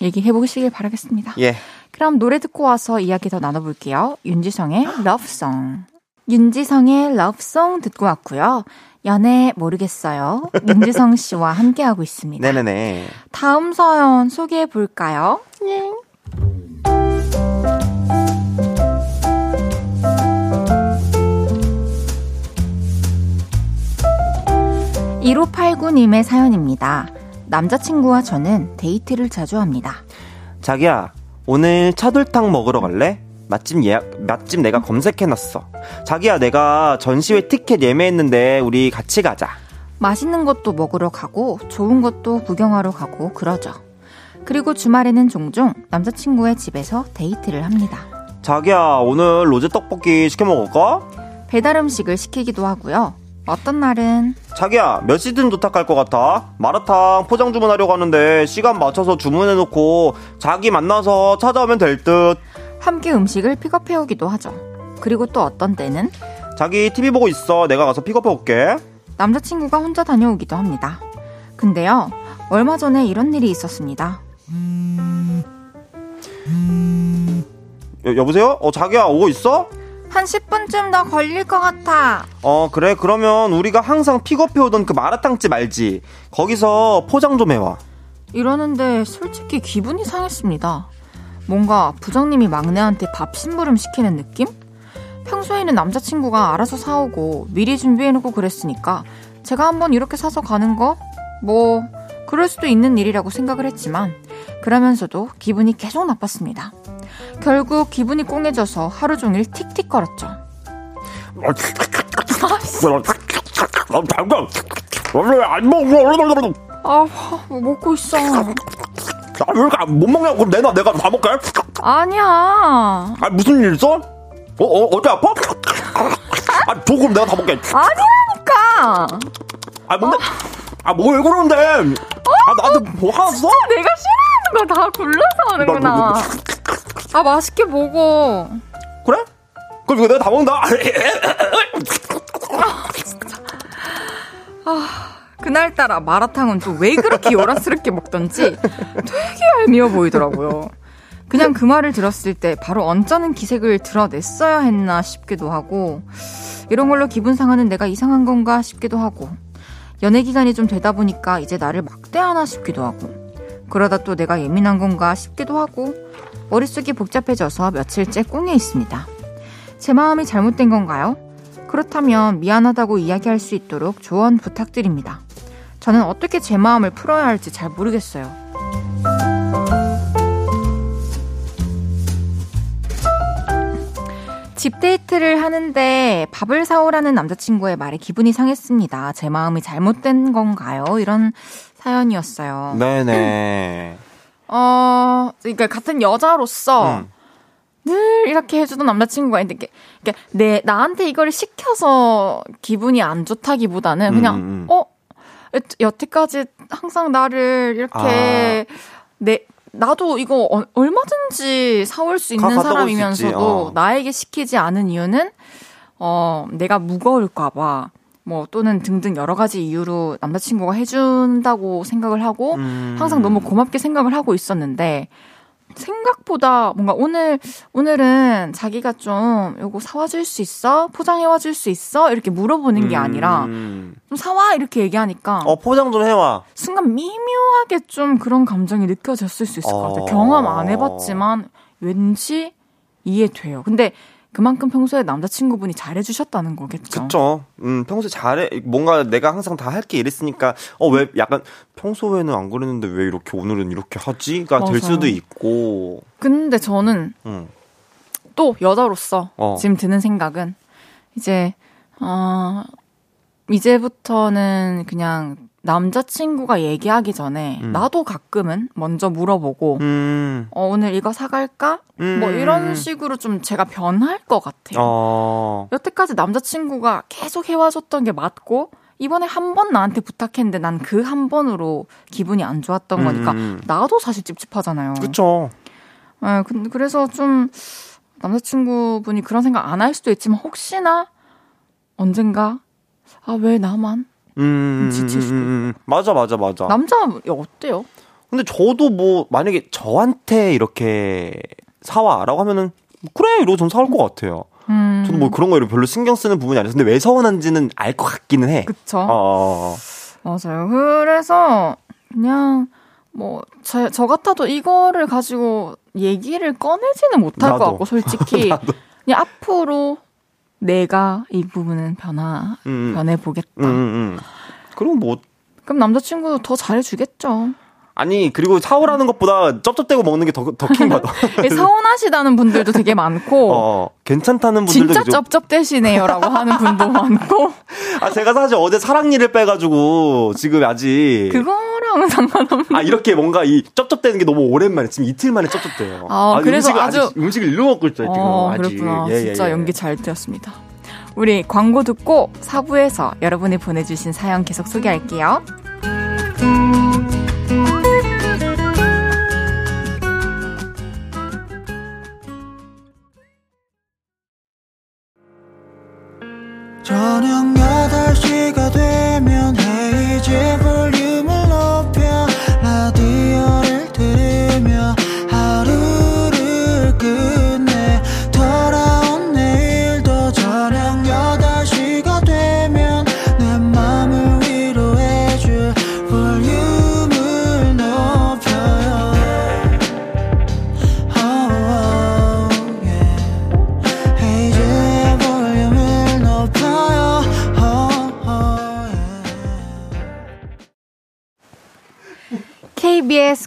얘기해 보시길 바라겠습니다. 예. 그럼 노래 듣고 와서 이야기 더 나눠볼게요. 윤지성의 러브송. 윤지성의 러브송 듣고 왔고요. 연애 모르겠어요. 윤지성 씨와 함께하고 있습니다. 네네네. 다음 사연 소개해 볼까요? 네. 1589님의 사연입니다. 남자친구와 저는 데이트를 자주 합니다. 자기야, 오늘 차돌탕 먹으러 갈래? 맛집 예약, 맛집 내가 검색해놨어. 자기야, 내가 전시회 티켓 예매했는데 우리 같이 가자. 맛있는 것도 먹으러 가고 좋은 것도 구경하러 가고 그러죠. 그리고 주말에는 종종 남자친구의 집에서 데이트를 합니다. 자기야, 오늘 로제 떡볶이 시켜 먹을까? 배달 음식을 시키기도 하고요. 어떤 날은 자기야 몇 시든 도착할 것 같아? 마라탕 포장 주문하려고 하는데 시간 맞춰서 주문해놓고 자기 만나서 찾아오면 될 듯. 함께 음식을 픽업해오기도 하죠. 그리고 또 어떤 때는 자기 TV 보고 있어. 내가 가서 픽업해올게. 남자친구가 혼자 다녀오기도 합니다. 근데요, 얼마 전에 이런 일이 있었습니다. 여, 여보세요? 어, 자기야, 오고 있어? 한 10분쯤 더 걸릴 것 같아. 어, 그래. 그러면 우리가 항상 픽업해 오던 그 마라탕집 알지? 거기서 포장 좀 해와. 이러는데 솔직히 기분이 상했습니다. 뭔가 부장님이 막내한테 밥 심부름 시키는 느낌? 평소에는 남자친구가 알아서 사오고 미리 준비해놓고 그랬으니까 제가 한번 이렇게 사서 가는 거? 뭐, 그럴 수도 있는 일이라고 생각을 했지만 그러면서도 기분이 계속 나빴습니다. 결국 기분이 꽁해져서 하루 종일 틱틱 거렸죠. 안 먹어. 아, 뭐 먹고 있어. 아, 왜 이렇게 못 먹냐? 그럼 내놔, 내가 다 먹게. 아니야. 아, 무슨 일 있어? 어, 어, 어디 아파? 아, 줘, 그럼 내가 다 먹게. 아니라니까. 아, 뭔데? 아뭘 그러는데? 아 나한테 뭐 하나 어? 내가 싫어 하는 거다 골라서 하는구나. 아 맛있게 먹어. 그래? 그럼 이거 내가 다 먹는다. 아, 그날따라 마라탕은 또 왜 그렇게 요란스럽게 먹던지 되게 얄미워 보이더라고요. 그냥 그 말을 들었을 때 바로 언짢은 기색을 드러냈어야 했나 싶기도 하고, 이런 걸로 기분 상하는 내가 이상한 건가 싶기도 하고, 연애 기간이 좀 되다 보니까 이제 나를 막대하나 싶기도 하고, 그러다 또 내가 예민한 건가 싶기도 하고, 머릿속이 복잡해져서 며칠째 꽁에 있습니다. 제 마음이 잘못된 건가요? 그렇다면 미안하다고 이야기할 수 있도록 조언 부탁드립니다. 저는 어떻게 제 마음을 풀어야 할지 잘 모르겠어요. 집 데이트를 하는데 밥을 사오라는 남자친구의 말에 기분이 상했습니다. 제 마음이 잘못된 건가요? 이런 사연이었어요. 네네. 어, 그러니까 같은 여자로서 음. 늘 이렇게 해주던 남자친구가 있는데, 이게, 내, 나한테 이걸 시켜서 기분이 안 좋다기보다는 그냥, 음, 음. 어, 여태까지 항상 나를 이렇게, 아. 내, 나도 이거 어, 얼마든지 사올 수 있는 사람이면서도 어. 나에게 시키지 않은 이유는, 어, 내가 무거울까봐, 뭐 또는 등등 여러 가지 이유로 남자친구가 해준다고 생각을 하고 음. 항상 너무 고맙게 생각을 하고 있었는데 생각보다 뭔가 오늘 오늘은 자기가 좀 요거 사와 줄 수 있어? 포장해 와줄 수 있어? 이렇게 물어보는 게 아니라 음. 좀 사와 이렇게 얘기하니까 어 포장 좀 해와 순간 미묘하게 좀 그런 감정이 느껴졌을 수 있을 것 같아요. 어. 경험 안 해봤지만 왠지 이해돼요. 근데 그만큼 평소에 남자친구분이 잘해주셨다는 거겠죠. 그쵸. 음, 평소에 잘해. 뭔가 내가 항상 다 할게 이랬으니까, 어, 왜 약간 평소에는 안 그랬는데 왜 이렇게 오늘은 이렇게 하지?가 맞아요. 될 수도 있고. 근데 저는 음. 또 여자로서 어. 지금 드는 생각은 이제, 어, 이제부터는 그냥 남자친구가 얘기하기 전에 음. 나도 가끔은 먼저 물어보고 음. 어, 오늘 이거 사갈까? 음. 뭐 이런 식으로 좀 제가 변할 것 같아요. 어. 여태까지 남자친구가 계속 해와줬던 게 맞고 이번에 한 번 나한테 부탁했는데 난 그 한 번으로 기분이 안 좋았던 거니까 음. 나도 사실 찝찝하잖아요. 그렇죠. 네, 그래서 좀 남자친구분이 그런 생각 안 할 수도 있지만 혹시나 언젠가 아 왜 나만 음, 지칠 수도 음, 맞아, 맞아, 맞아. 남자 어때요? 근데 저도 뭐 만약에 저한테 이렇게 사와라고 하면은 그래 이러고 전 사올 것 같아요. 음. 저도 뭐 그런 거 별로 신경 쓰는 부분이 아니라서 근데 왜 서운한지는 알 것 같기는 해. 그쵸. 어, 어, 어. 맞아요. 그래서 그냥 뭐저 저 같아도 이거를 가지고 얘기를 꺼내지는 못할 나도. 것 같고 솔직히 그냥 앞으로 내가 이 부분은 변화 음. 음. 변해 보겠다. 음, 음, 그럼 뭐 그럼 남자친구도 더 잘해주겠죠. 아니 그리고 사오라는 것보다 쩝쩝대고 먹는 게 더 더 킹받아. 서운하시다는 분들도 되게 많고, 어, 괜찮다는 분들도 진짜 쩝쩝대시네요라고 하는 분도 많고. 아 제가 사실 어제 사랑니를 빼가지고 지금 아직 그거랑은 상관없는. 아 이렇게 뭔가 이 쩝쩝대는 게 너무 오랜만에 지금 이틀 만에 쩝쩝대요. 아, 아 그래서 음식을 아주 음식을 일로 먹고 있죠 지금. 어, 아직. 그렇구나. 예, 진짜 예, 예. 연기 잘 되었습니다. 우리 광고 듣고 4부에서 여러분이 보내주신 사연 계속 소개할게요. 저녁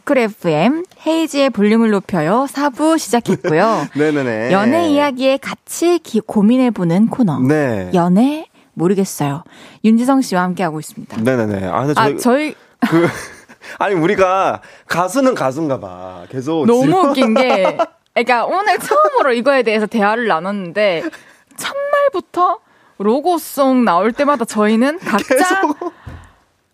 KBS 쿨 FM 헤이지의 볼륨을 높여요 4부 시작했고요. 네네네. 연애 이야기에 같이 기, 고민해보는 코너. 네. 연애 모르겠어요. 윤지성 씨와 함께하고 있습니다. 네네네. 아, 저희, 아, 저희 그 아니 우리가 가수는 가수인가 봐. 계속 너무 지금. 웃긴 게 그러니까 오늘 처음으로 이거에 대해서 대화를 나눴는데 첫 날부터 로고송 나올 때마다 저희는 각자 계속.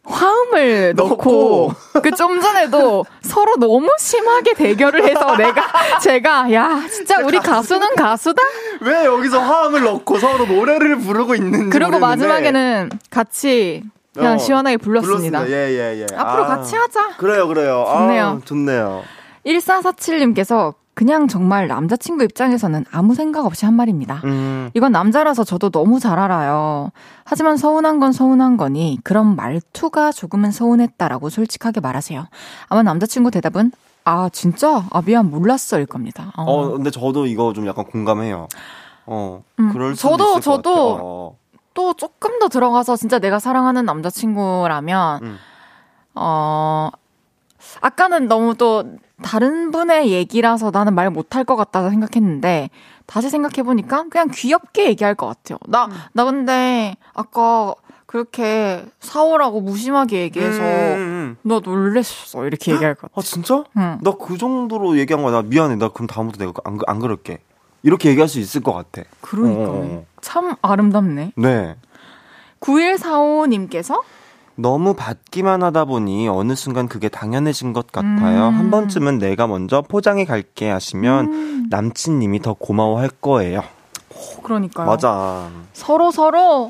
화음을 넣고 그 좀 전에도 서로 너무 심하게 대결을 해서 내가 제가 야 진짜 우리 가수는 가수다 왜 여기서 화음을 넣고 서로 노래를 부르고 있는지 그리고 모르겠는데. 마지막에는 같이 그냥 어, 시원하게 불렀습니다. 예예 예. 앞으로 아, 같이 하자. 그래요 그래요. 좋네요. 아, 좋네요. 1447님께서 그냥 정말 남자친구 입장에서는 아무 생각 없이 한 말입니다. 음. 이건 남자라서 저도 너무 잘 알아요. 하지만 서운한 건 서운한 거니 그런 말투가 조금은 서운했다라고 솔직하게 말하세요. 아마 남자친구 대답은 아 진짜 아 미안 몰랐어일 겁니다. 어. 어 근데 저도 이거 좀 약간 공감해요. 어 음, 그럴 수도 저도- 있을 것 저도 같아요. 어. 또 조금 더 들어가서 진짜 내가 사랑하는 남자친구라면 음. 어 아까는 너무 또 다른 분의 얘기라서 나는 말 못할 것 같다 생각했는데 다시 생각해 보니까 그냥 귀엽게 얘기할 것 같아요. 나나 근데 아까 그렇게 사오라고 무심하게 얘기해서 음, 음, 음. 너 놀랬어 이렇게 얘기할 것 같아. 아 진짜? 응. 나 그 정도로 얘기한 거야. 나 미안해. 나 그럼 다음부터 내가 안, 안 그럴게. 이렇게 얘기할 수 있을 것 같아. 그러니까 어, 어, 어. 참 아름답네. 네. 9145님께서 너무 받기만 하다 보니 어느 순간 그게 당연해진 것 같아요. 음. 한 번쯤은 내가 먼저 포장해 갈게 하시면 음. 남친님이 더 고마워할 거예요. 그러니까요. 맞아. 서로 서로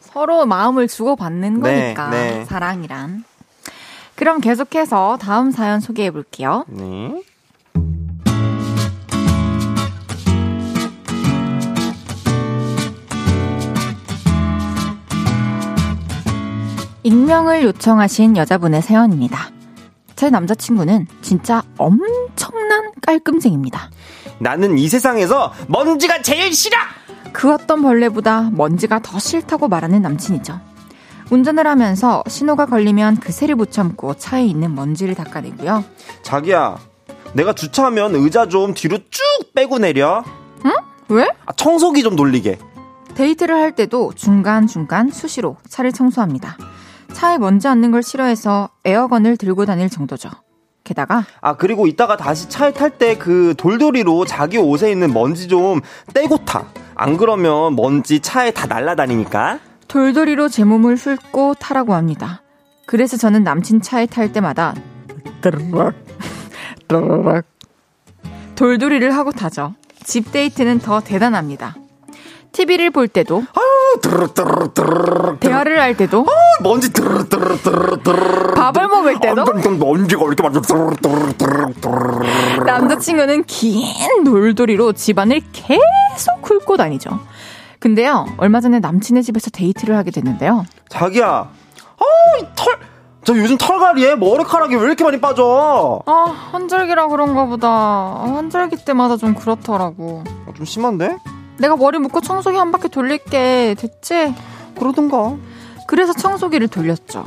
서로 마음을 주고받는 네, 거니까 네. 사랑이란. 그럼 계속해서 다음 사연 소개해 볼게요. 네. 익명을 요청하신 여자분의 사연입니다. 제 남자친구는 진짜 엄청난 깔끔쟁입니다. 나는 이 세상에서 먼지가 제일 싫어! 그 어떤 벌레보다 먼지가 더 싫다고 말하는 남친이죠. 운전을 하면서 신호가 걸리면 그새를 못 참고 차에 있는 먼지를 닦아내고요. 자기야, 내가 주차하면 의자 좀 뒤로 쭉 빼고 내려. 왜? 아, 청소기 좀 돌리게. 데이트를 할 때도 중간중간 수시로 차를 청소합니다. 차에 먼지 앉는 걸 싫어해서 에어건을 들고 다닐 정도죠. 게다가 아, 그리고 이따가 다시 차에 탈 때 그 돌돌이로 자기 옷에 있는 먼지 좀 떼고 타. 안 그러면 먼지 차에 다 날아다니니까. 돌돌이로 제 몸을 훑고 타라고 합니다. 그래서 저는 남친 차에 탈 때마다 드르륵 드르륵 돌돌이를 하고 타죠. 집 데이트는 더 대단합니다. TV를 볼 때도 대화를 할 때도 먼지 밥을 먹을 때도 먼지가 이렇게 막 남자친구는 긴 돌돌이로 집안을 계속 훑고 다니죠. 근데요, 얼마 전에 남친의 집에서 데이트를 하게 됐는데요. 자기야, 아, 이 털, 저 요즘 털갈이에 머리카락이 왜 이렇게 많이 빠져? 아, 환절기라 그런가 보다. 아, 환절기 때마다 좀 그렇더라고. 아, 좀 심한데? 내가 머리 묶고 청소기 한 바퀴 돌릴게. 됐지? 그러던가. 그래서 청소기를 돌렸죠.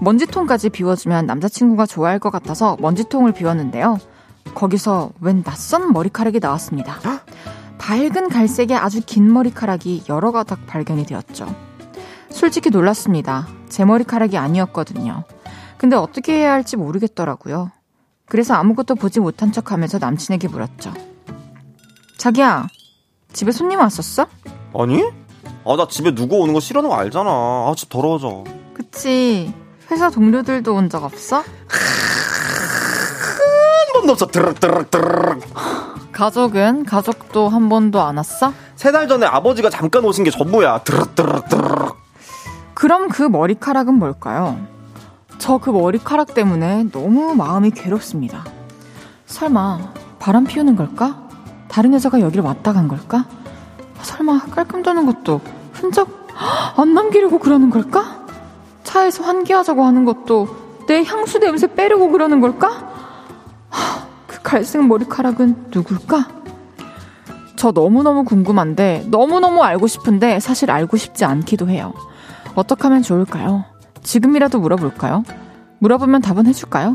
먼지통까지 비워주면 남자친구가 좋아할 것 같아서 먼지통을 비웠는데요. 거기서 웬 낯선 머리카락이 나왔습니다. 밝은 갈색의 아주 긴 머리카락이 여러 가닥 발견이 되었죠. 솔직히 놀랐습니다. 제 머리카락이 아니었거든요. 근데 어떻게 해야 할지 모르겠더라고요. 그래서 아무것도 보지 못한 척 하면서 남친에게 물었죠. 자기야, 집에 손님 왔었어? 아니? 아, 나 집에 누구 오는 거 싫어하는 거 알잖아. 아, 집 더러워져. 그치. 회사 동료들도 온 적 없어? 한 번도 없어. 드럭드럭드럭. 가족은? 가족도 한 번도 안 왔어? 세 달 전에 아버지가 잠깐 오신 게 전부야. 드럭드럭드럭. 그럼 그 머리카락은 뭘까요? 저 그 머리카락 때문에 너무 마음이 괴롭습니다. 설마 바람 피우는 걸까? 다른 여자가 여기를 왔다 간 걸까? 설마 깔끔 도는 것도 흔적 안 남기려고 그러는 걸까? 차에서 환기하자고 하는 것도 내 향수 냄새 빼려고 그러는 걸까? 하, 그 갈색 머리카락은 누굴까? 저 너무너무 궁금한데 너무너무 알고 싶은데 사실 알고 싶지 않기도 해요. 어떻게 하면 좋을까요? 지금이라도 물어볼까요? 물어보면 답은 해줄까요?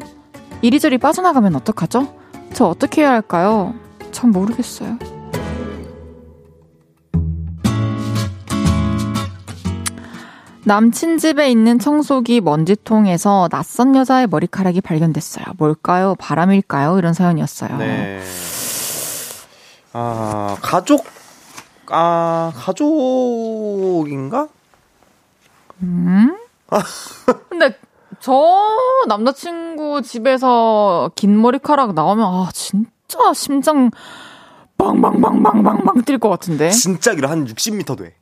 이리저리 빠져나가면 어떡하죠? 저 어떻게 해야 할까요? 전 모르겠어요. 남친 집에 있는 청소기 먼지통에서 낯선 여자의 머리카락이 발견됐어요. 뭘까요? 바람일까요? 이런 사연이었어요. 네. 아, 가족, 아, 가족인가? 음? 근데 저 남자친구 집에서 긴 머리카락 나오면 아 진짜 심장 빵빵빵빵빵빵 뛸 것 같은데. 진짜 길어 한 60m 돼.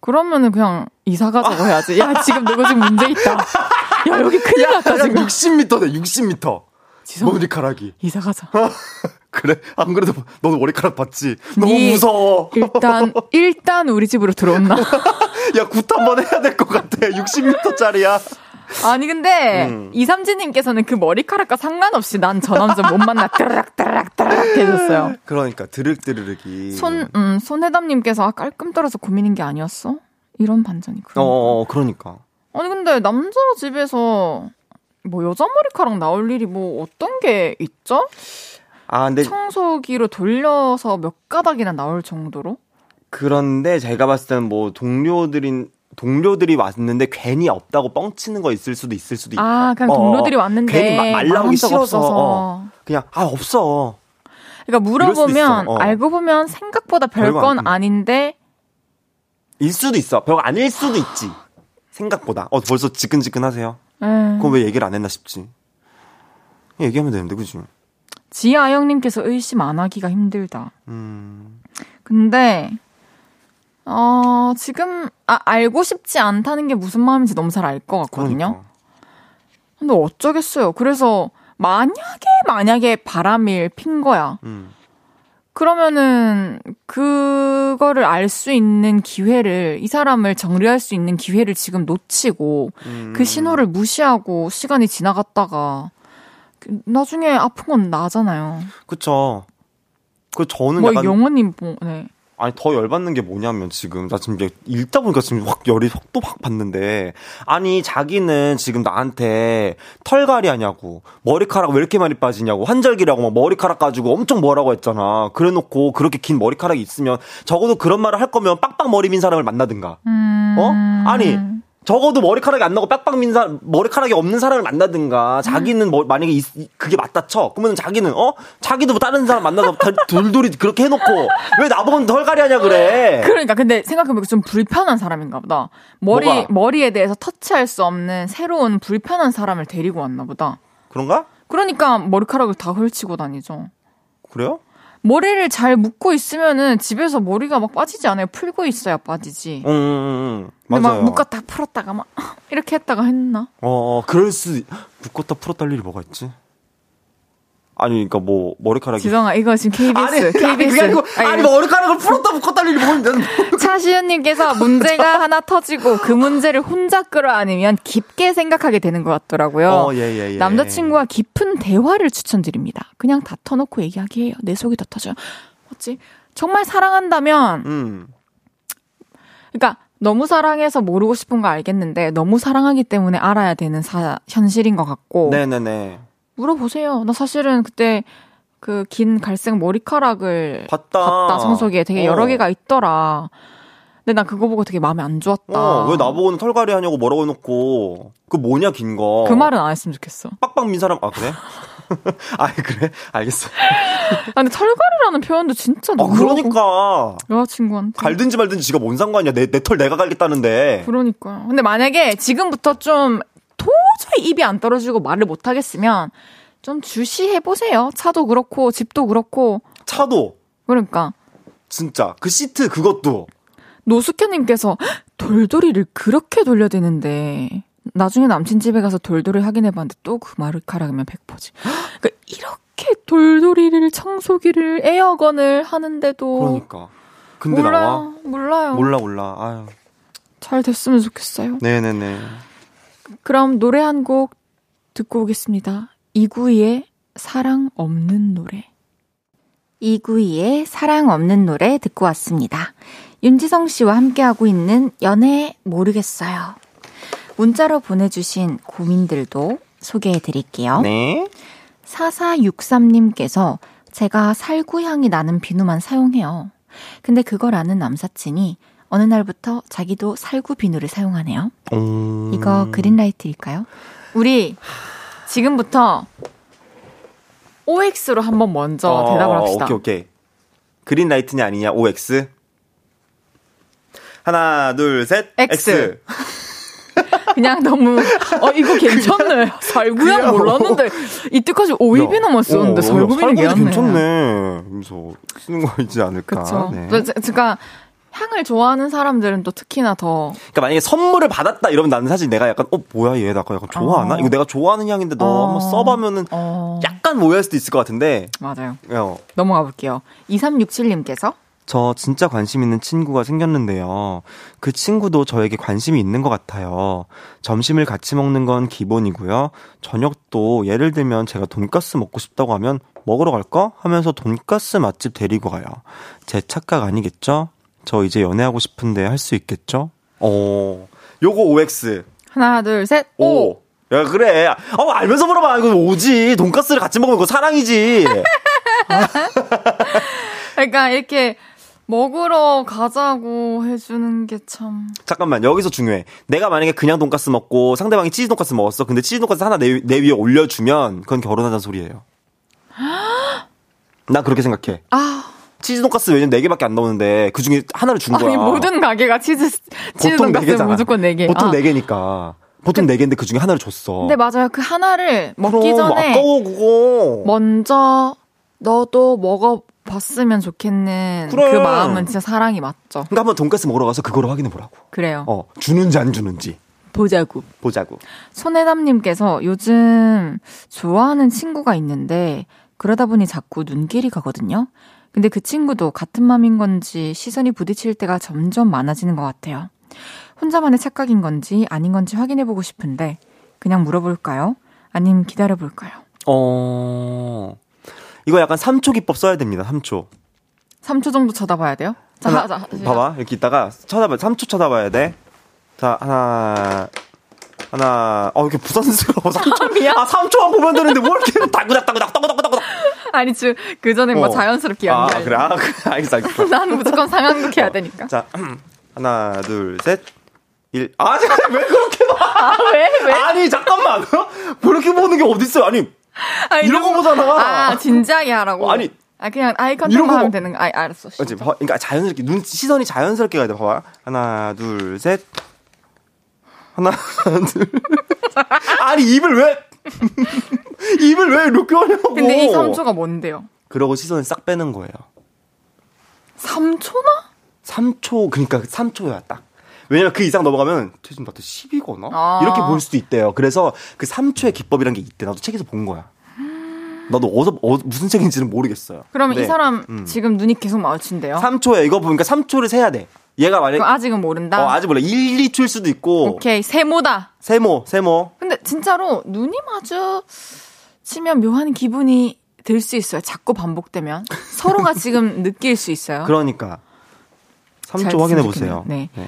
그러면은 그냥 이사 가자고 해야지. 야 지금 누구 집 문제 있다. 야 여기 큰일 났다 지금. 60m 돼 60m. 지성, 머리카락이. 이사 가자. 그래? 안 그래도 너도 머리카락 봤지? 너무 무서워. 일단 일단 우리 집으로 들어온나? 야, 굿 한번 해야 될 것 같아. 60m짜리야. 아니 근데 음. 이삼진님께서는 그 머리카락과 상관없이 난 저 남자 못 만나 따라락 해줬어요. 그러니까 드륵드르륵이 손 음, 손해담님께서 아, 깔끔 떨어서 고민인 게 아니었어? 이런 반전이 그러니까. 어, 어, 그러니까. 아니 근데 남자 집에서 뭐 여자 머리카락 나올 일이 뭐 어떤 게 있죠? 아, 근데 청소기로 돌려서 몇 가닥이나 나올 정도로? 그런데 제가 봤을 때는 뭐 동료들인 동료들이 왔는데 괜히 없다고 뻥치는 거 있을 수도 있을 수도 있다. 아, 그냥 어, 동료들이 왔는데 괜히 마, 말 나오기 싫어서 어, 그냥 아 없어. 그러니까 물어보면 어. 알고 보면 생각보다 별건 아닌데 일 수도 있어. 별거 아닐 수도 있지. 생각보다. 어 벌써 지끈지끈하세요. 음. 그럼 왜 얘기를 안 했나 싶지. 얘기하면 되는데 그지? 지아영님께서 의심 안 하기가 힘들다. 음. 근데 어, 지금, 아, 알고 싶지 않다는 게 무슨 마음인지 너무 잘 알 것 같거든요. 그러니까. 근데 어쩌겠어요. 그래서, 만약에, 만약에 바람일 핀 거야. 음. 그러면은, 그거를 알 수 있는 기회를, 이 사람을 정리할 수 있는 기회를 지금 놓치고, 음. 그 신호를 무시하고, 시간이 지나갔다가, 그 나중에 아픈 건 나잖아요. 그쵸. 그 저는 뭐 약간 영원히 뭐, 네. 아니 더 열받는 게 뭐냐면 지금 나 지금 읽다 보니까 지금 확 열이 속도 확 받는데 아니 자기는 지금 나한테 털갈이 하냐고 머리카락 왜 이렇게 많이 빠지냐고 환절기라고 막 머리카락 가지고 엄청 뭐라고 했잖아. 그래놓고 그렇게 긴 머리카락이 있으면 적어도 그런 말을 할 거면 빡빡 머리 민 사람을 만나든가. 음... 어? 아니 적어도 머리카락이 안 나고 빡빡 민 사람, 머리카락이 없는 사람을 만나든가, 자기는 뭐, 만약에 이, 그게 맞다 쳐. 그러면 자기는, 어? 자기도 뭐 다른 사람 만나서 돌돌이 그렇게 해놓고, 왜 나보고는 덜가리 하냐 그래. 그러니까, 근데 생각해보니까 좀 불편한 사람인가 보다. 머리, 뭐가? 머리에 대해서 터치할 수 없는 새로운 불편한 사람을 데리고 왔나 보다. 그런가? 그러니까 머리카락을 다 헐치고 다니죠. 그래요? 머리를 잘 묶고 있으면은 집에서 머리가 막 빠지지 않아요. 풀고 있어야 빠지지. 음, 음, 음. 근데 막 묶었다 풀었다가 막 이렇게 했다가 했나? 어, 어 그럴 수 묶었다 풀었다 할 일이 뭐가 있지? 아니, 그니까 뭐, 머리카락이. 지성아, 이거 지금 KBS. 아니, KBS. 아니, 아니고, 아니, 아니 머리카락을 풀었다 묶었다 일이 뭐인데. 차시은님께서 문제가 하나 터지고 그 문제를 혼자 끌어안으면 깊게 생각하게 되는 것 같더라고요. 어, 예, 예, 예. 남자친구와 깊은 대화를 추천드립니다. 그냥 다 터놓고 얘기하기해요. 내 속이 더 터져요. 어찌? 정말 사랑한다면, 음. 그러니까 너무 사랑해서 모르고 싶은 거 알겠는데 너무 사랑하기 때문에 알아야 되는 사, 현실인 것 같고. 네네네. 물어보세요. 나 사실은 그때 그 긴 갈색 머리카락을 봤다. 봤다 청소기에 되게 여러 어. 개가 있더라. 근데 나 그거 보고 되게 마음에 안 좋았다. 어, 왜 나보고는 털갈이 하냐고 뭐라고 해놓고 그 뭐냐 긴 거. 그 말은 안 했으면 좋겠어. 빡빡 민 사람 아 그래? 아 그래? 알겠어. 아 근데 털갈이라는 표현도 진짜 너무. 아 그러니까. 여자친구한테. 갈든지 말든지 지가 뭔 상관이야. 내 내 털 내가 갈겠다는데. 그러니까. 근데 만약에 지금부터 좀 도저히 입이 안 떨어지고 말을 못 하겠으면 좀 주시해 보세요. 차도 그렇고 집도 그렇고. 차도. 그러니까. 진짜 그 시트 그것도. 노숙현님께서 돌돌이를 그렇게 돌려대는데 나중에 남친 집에 가서 돌돌이 확인해봤는데 또그 머리카락이면 100%지. 그러니까 이렇게 돌돌이를 청소기를 에어건을 하는데도 그러니까. 근데 몰라요. 나와? 몰라요. 몰라 몰라. 아유. 잘 됐으면 좋겠어요. 네네네. 그럼 노래 한 곡 듣고 오겠습니다. 이구이의 사랑 없는 노래. 이구이의 사랑 없는 노래 듣고 왔습니다. 윤지성 씨와 함께하고 있는 연애 모르겠어요. 문자로 보내주신 고민들도 소개해 드릴게요. 네. 4463님께서 제가 살구향이 나는 비누만 사용해요. 근데 그걸 아는 남사친이 어느 날부터 자기도 살구 비누를 사용하네요. 음... 이거 그린라이트일까요? 우리 지금부터 OX로 한번 먼저 어, 대답을 합시다. 오케이, 오케이. 그린라이트냐 아니냐, OX? 하나, 둘, 셋. X. X. 그냥 너무 어 이거 괜찮네. 살구야 몰랐는데 이때까지 오이비 넘었었는데 어, 살구비는 괜찮네. 그래서 쓰는 거 있지 않을까. 그렇죠. 네. 제가 향을 좋아하는 사람들은 또 특히나 더. 그러니까 만약에 선물을 받았다 이러면 나는 사실 내가 약간 어 뭐야 얘 나가 약간 좋아하나? 어. 이거 내가 좋아하는 향인데 너 어. 한번 써봐면은 어. 약간 오해할 수도 있을 것 같은데. 맞아요. 어. 넘어가 볼게요. 2367님께서 저 진짜 관심 있는 친구가 생겼는데요. 그 친구도 저에게 관심이 있는 것 같아요. 점심을 같이 먹는 건 기본이고요. 저녁도 예를 들면 제가 돈가스 먹고 싶다고 하면 먹으러 갈까? 하면서 돈가스 맛집 데리고 가요. 제 착각 아니겠죠? 저 이제 연애하고 싶은데 할 수 있겠죠? 어, 요거 OX. 하나, 둘, 셋, 오. 오. 야, 그래. 어, 알면서 물어봐. 이거 오지. 돈가스를 같이 먹으면 그거 사랑이지. 그러니까 이렇게 먹으러 가자고 해주는 게 참. 잠깐만, 여기서 중요해. 내가 만약에 그냥 돈가스 먹고 상대방이 치즈 돈가스 먹었어. 근데 치즈 돈가스 하나 내, 내 위에 올려주면 그건 결혼하자는 소리예요. 나 그렇게 생각해. 아. 치즈 돈가스 왜냐면 4개밖에 안 나오는데 그 중에 하나를 준 거야. 아니, 모든 가게가 치즈, 치즈 돈가스 무조건 4개. 보통 아. 4개니까. 보통 그, 4개인데 그 중에 하나를 줬어. 네, 맞아요. 그 하나를 먹기 그럼, 전에. 아까워, 그거. 먼저 너도 먹어 봤으면 좋겠는 그래. 그 마음은 진짜 사랑이 맞죠. 그러니까 한번 돈가스 먹으러 가서 그거를 확인해 보라고. 그래요. 어, 주는지 안 주는지. 보자고. 보자고. 손혜담님께서 요즘 좋아하는 친구가 있는데 그러다 보니 자꾸 눈길이 가거든요. 근데 그 친구도 같은 맘인 건지 시선이 부딪힐 때가 점점 많아지는 것 같아요. 혼자만의 착각인 건지 아닌 건지 확인해보고 싶은데 그냥 물어볼까요? 아님 기다려볼까요? 어, 이거 약간 3초 기법 써야 됩니다. 3초. 3초 정도 쳐다봐야 돼요? 자, 하나, 자, 봐봐. 이렇게 있다가 쳐다봐. 3초 쳐다봐야 돼. 자, 하나, 하나, 어, 이렇게 부산스러워. 3초. 아, 3초만 보면 되는데 뭘 이렇게 따그닥따그닥, 따그닥따그닥. 아니, 저, 그 전에 뭐 어. 자연스럽게 연기 아, 그래. 아, 그래. 알겠어, 알겠어. 나는 무조건 상황극 해야 되니까. 자, 하나, 둘, 셋. 일. 아, 잠깐, 왜 그렇게 봐? 아, 왜? 왜? 아니, 잠깐만. 그렇게 보는 게 어딨어요? 아니, 아니 이런 거 보잖아. 아, 진지하게 하라고? 아니. 아, 그냥 아이 컨택만 하면 되는 거. 아, 알았어. 그렇지. 그러니까 자연스럽게, 눈, 시선이 자연스럽게 가야 돼. 봐봐. 하나, 둘, 셋. 하나, 둘. 아니, 입을 왜, 입을 왜 이렇게 하냐고. 근데 이 3초가 뭔데요? 그러고 시선을 싹 빼는 거예요. 3초나? 3초, 그러니까 3초야, 딱. 왜냐면 그 이상 넘어가면 최준 나한테 10이거나? 아. 이렇게 볼 수도 있대요. 그래서 그 3초의 기법이란 게 있대. 나도 책에서 본 거야. 나도 어서, 어, 무슨 책인지는 모르겠어요. 그러면 이 사람 음. 지금 눈이 계속 마주친대요? 3초에 이거 보니까 3초를 세야 돼. 얘가 만약 아직은 모른다. 어, 아직 몰라. 1, 2초일 수도 있고. 오케이. 세모다. 세모, 세모. 근데 진짜로 눈이 마주 치면 묘한 기분이 들 수 있어요. 자꾸 반복되면. 서로가 지금 느낄 수 있어요. 그러니까. 3초 확인해 보세요. 네. 네.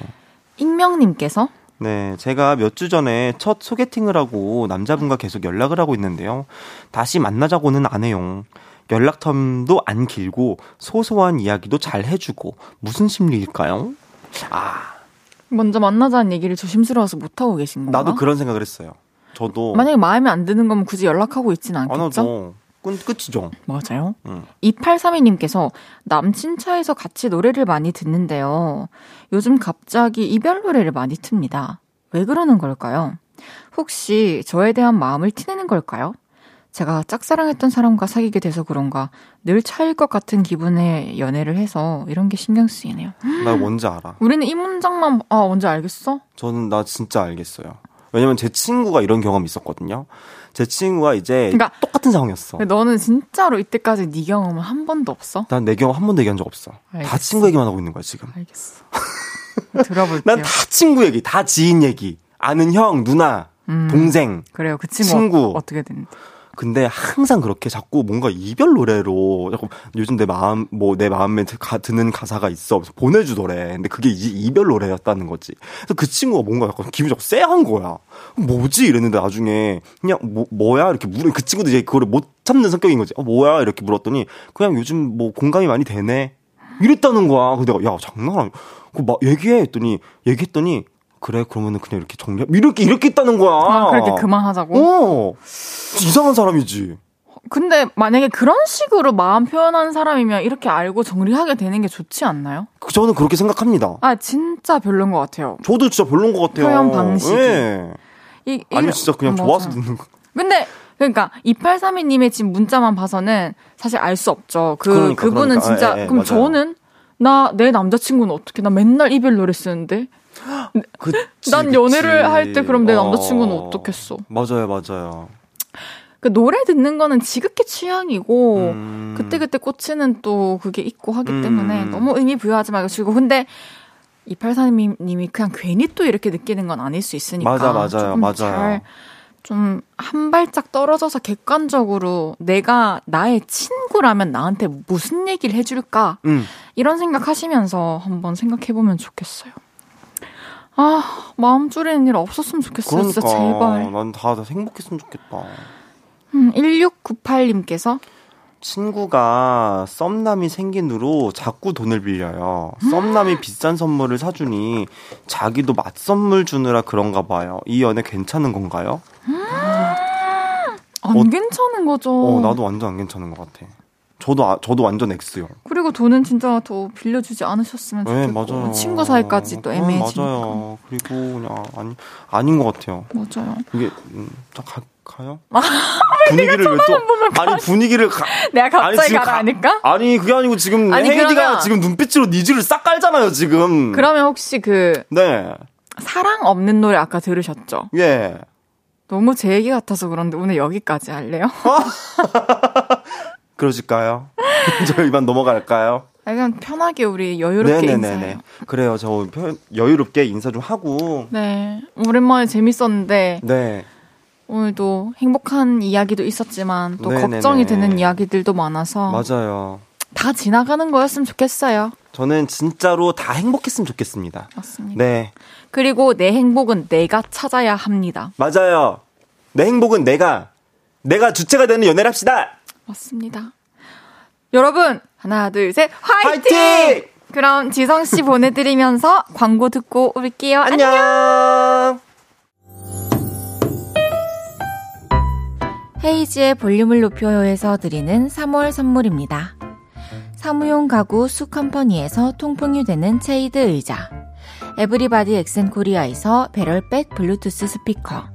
익명님께서 네, 제가 몇 주 전에 첫 소개팅을 하고 남자분과 계속 연락을 하고 있는데요. 다시 만나자고는 안 해요. 연락 텀도 안 길고 소소한 이야기도 잘 해주고 무슨 심리일까요? 아. 먼저 만나자는 얘기를 조심스러워서 못 하고 계신 건가? 나도 그런 생각을 했어요. 저도. 만약에 마음에 안 드는 거면 굳이 연락하고 있진 않겠죠? 안 끝, 끝이죠. 맞아요. 응. 2832님께서 남친 차에서 같이 노래를 많이 듣는데요. 요즘 갑자기 이별 노래를 많이 틉니다. 왜 그러는 걸까요? 혹시 저에 대한 마음을 티내는 걸까요? 제가 짝사랑했던 사람과 사귀게 돼서 그런가 늘 차일 것 같은 기분의 연애를 해서 이런 게 신경 쓰이네요. 나 뭔지 알아. 우리는 이 문장만 아 뭔지 알겠어? 저는 나 진짜 알겠어요. 왜냐면 제 친구가 이런 경험이 있었거든요. 제 친구가 이제 그러니까, 똑같은 상황이었어. 너는 진짜로 이때까지 네 경험은 한 번도 없어? 난 내 경험 한 번도 얘기한 적 없어. 알겠어. 다 친구 얘기만 하고 있는 거야 지금. 알겠어. 들어볼게요. 난 다 친구 얘기, 다 지인 얘기. 아는 형, 누나, 음, 동생. 그래요. 그 친구 친구. 어떻게 됐는데? 근데 항상 그렇게 자꾸 뭔가 이별 노래로 자꾸 요즘 내 마음 뭐 내 마음에 가, 드는 가사가 있어 보내주더래. 근데 그게 이, 이별 노래였다는 거지. 그래서 그 친구가 뭔가 약간 기분이 자꾸 쎄한 거야. 뭐지 이랬는데 나중에 그냥 뭐 뭐야 이렇게 물어 그 친구도 이제 그거를 못 참는 성격인 거지. 어 뭐야 이렇게 물었더니 그냥 요즘 뭐 공감이 많이 되네. 이랬다는 거야. 근데 내가 야 장난 아니야. 그막 얘기해 했더니 얘기했더니 그래 그러면은 그냥 이렇게 정리 이렇게 이렇게 있다는 거야. 아, 그렇게 그만하자고. 어 이상한 사람이지. 근데 만약에 그런 식으로 마음 표현한 사람이면 이렇게 알고 정리하게 되는 게 좋지 않나요? 저는 그렇게 생각합니다. 아, 진짜 별론 것 같아요. 저도 진짜 별론 것 같아요. 표현 방식이. 네. 이, 아니, 진짜 그냥 어, 좋아서. 듣는 거. 근데 그러니까 2832님의 지금 문자만 봐서는 사실 알 수 없죠. 그 그러니까, 그분은 그러니까. 진짜 예, 예, 그럼 맞아요. 저는 나 내 남자친구는 어떻게 나 맨날 이별 노래 쓰는데 그치, 난 연애를. 할 때 그럼 내 어. 남자친구는 어떻겠어? 맞아요, 맞아요. 그 노래 듣는 거는 지극히 취향이고 음. 그때 그때 꽂히는 또 그게 있고 하기 때문에 음. 너무 의미 부여하지 말고 근데 2832님이 그냥 괜히 또 이렇게 느끼는 건 아닐 수 있으니까 맞아, 맞아요, 조금 맞아요. 잘좀한 발짝 떨어져서 객관적으로 내가 나의 친구라면 나한테 무슨 얘기를 해줄까 음. 이런 생각하시면서 한번 생각해보면 좋겠어요. 아 마음 졸이는 일 없었으면 좋겠어요. 그러니까. 진짜 제발. 난다 다 행복했으면 좋겠다. 음, 1698님께서 친구가 썸남이 생긴 후로 자꾸 돈을 빌려요. 썸남이 비싼 선물을 사주니 자기도 맛선물 주느라 그런가 봐요. 이 연애 괜찮은 건가요? 안 어, 괜찮은 거죠. 어, 나도 완전 안 괜찮은 것 같아. 저도 아, 저도 완전 X요. 그리고 돈은 진짜 더 빌려주지 않으셨으면 네, 좋겠고 맞아요. 친구 사이까지 또 어, 애매해지니까 맞아요. 그리고 그냥 아니 아닌 것 같아요. 맞아요. 이게 음, 자, 가, 가요? 분위기를 왜 또 아니 분위기를 가, 내가 갑자기 지금 가라 가- 하니까? 아니 그게 아니고 지금 아니, 헤이디가 그러면- 지금 눈빛으로 니즈를 싹 깔잖아요 지금. 그러면 혹시 그 네. 사랑 없는 노래 아까 들으셨죠? 예. 너무 제 얘기 같아서 그런데 오늘 여기까지 할래요? 그러실까요? 저 이만 넘어갈까요? 그냥 편하게 우리 여유롭게 인사해요. 그래요. 저 편- 여유롭게 인사 좀 하고. 네. 오랜만에 재밌었는데 네. 오늘도 행복한 이야기도 있었지만 또 네네네. 걱정이 되는 이야기들도 많아서 맞아요. 다 지나가는 거였으면 좋겠어요. 저는 진짜로 다 행복했으면 좋겠습니다. 맞습니다. 네. 그리고 내 행복은 내가 찾아야 합니다. 맞아요. 내 행복은 내가 내가 주체가 되는 연애를 합시다. 맞습니다. 여러분, 하나, 둘, 셋, 화이팅! 화이팅! 그럼 지성 씨 보내드리면서 광고 듣고 올게요. 안녕! 안녕. 헤이즈의 볼륨을 높여요에서 드리는 3월 선물입니다. 사무용 가구 수컴퍼니에서 통풍이 되는 체이드 의자. 에브리바디 엑센 코리아에서 배럴백 블루투스 스피커.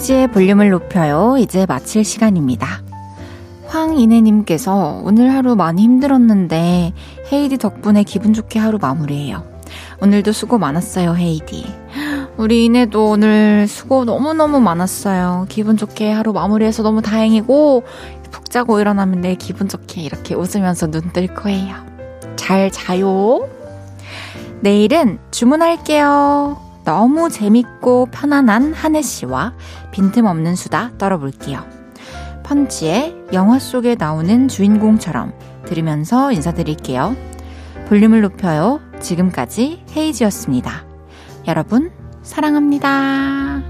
헤이지의 볼륨을 높여요. 이제 마칠 시간입니다. 황인혜님께서 오늘 하루 많이 힘들었는데 헤이디 덕분에 기분 좋게 하루 마무리해요. 오늘도 수고 많았어요, 헤이디. 우리 이내도 오늘 수고 너무너무 많았어요. 기분 좋게 하루 마무리해서 너무 다행이고, 푹 자고 일어나면 내일 기분 좋게 이렇게 웃으면서 눈 뜰 거예요. 잘 자요. 내일은 주문할게요. 너무 재밌고 편안한 한혜 씨와 빈틈없는 수다 떨어볼게요. 펀치의 영화 속에 나오는 주인공처럼 들으면서 인사드릴게요. 볼륨을 높여요. 지금까지 헤이지였습니다. 여러분, 사랑합니다.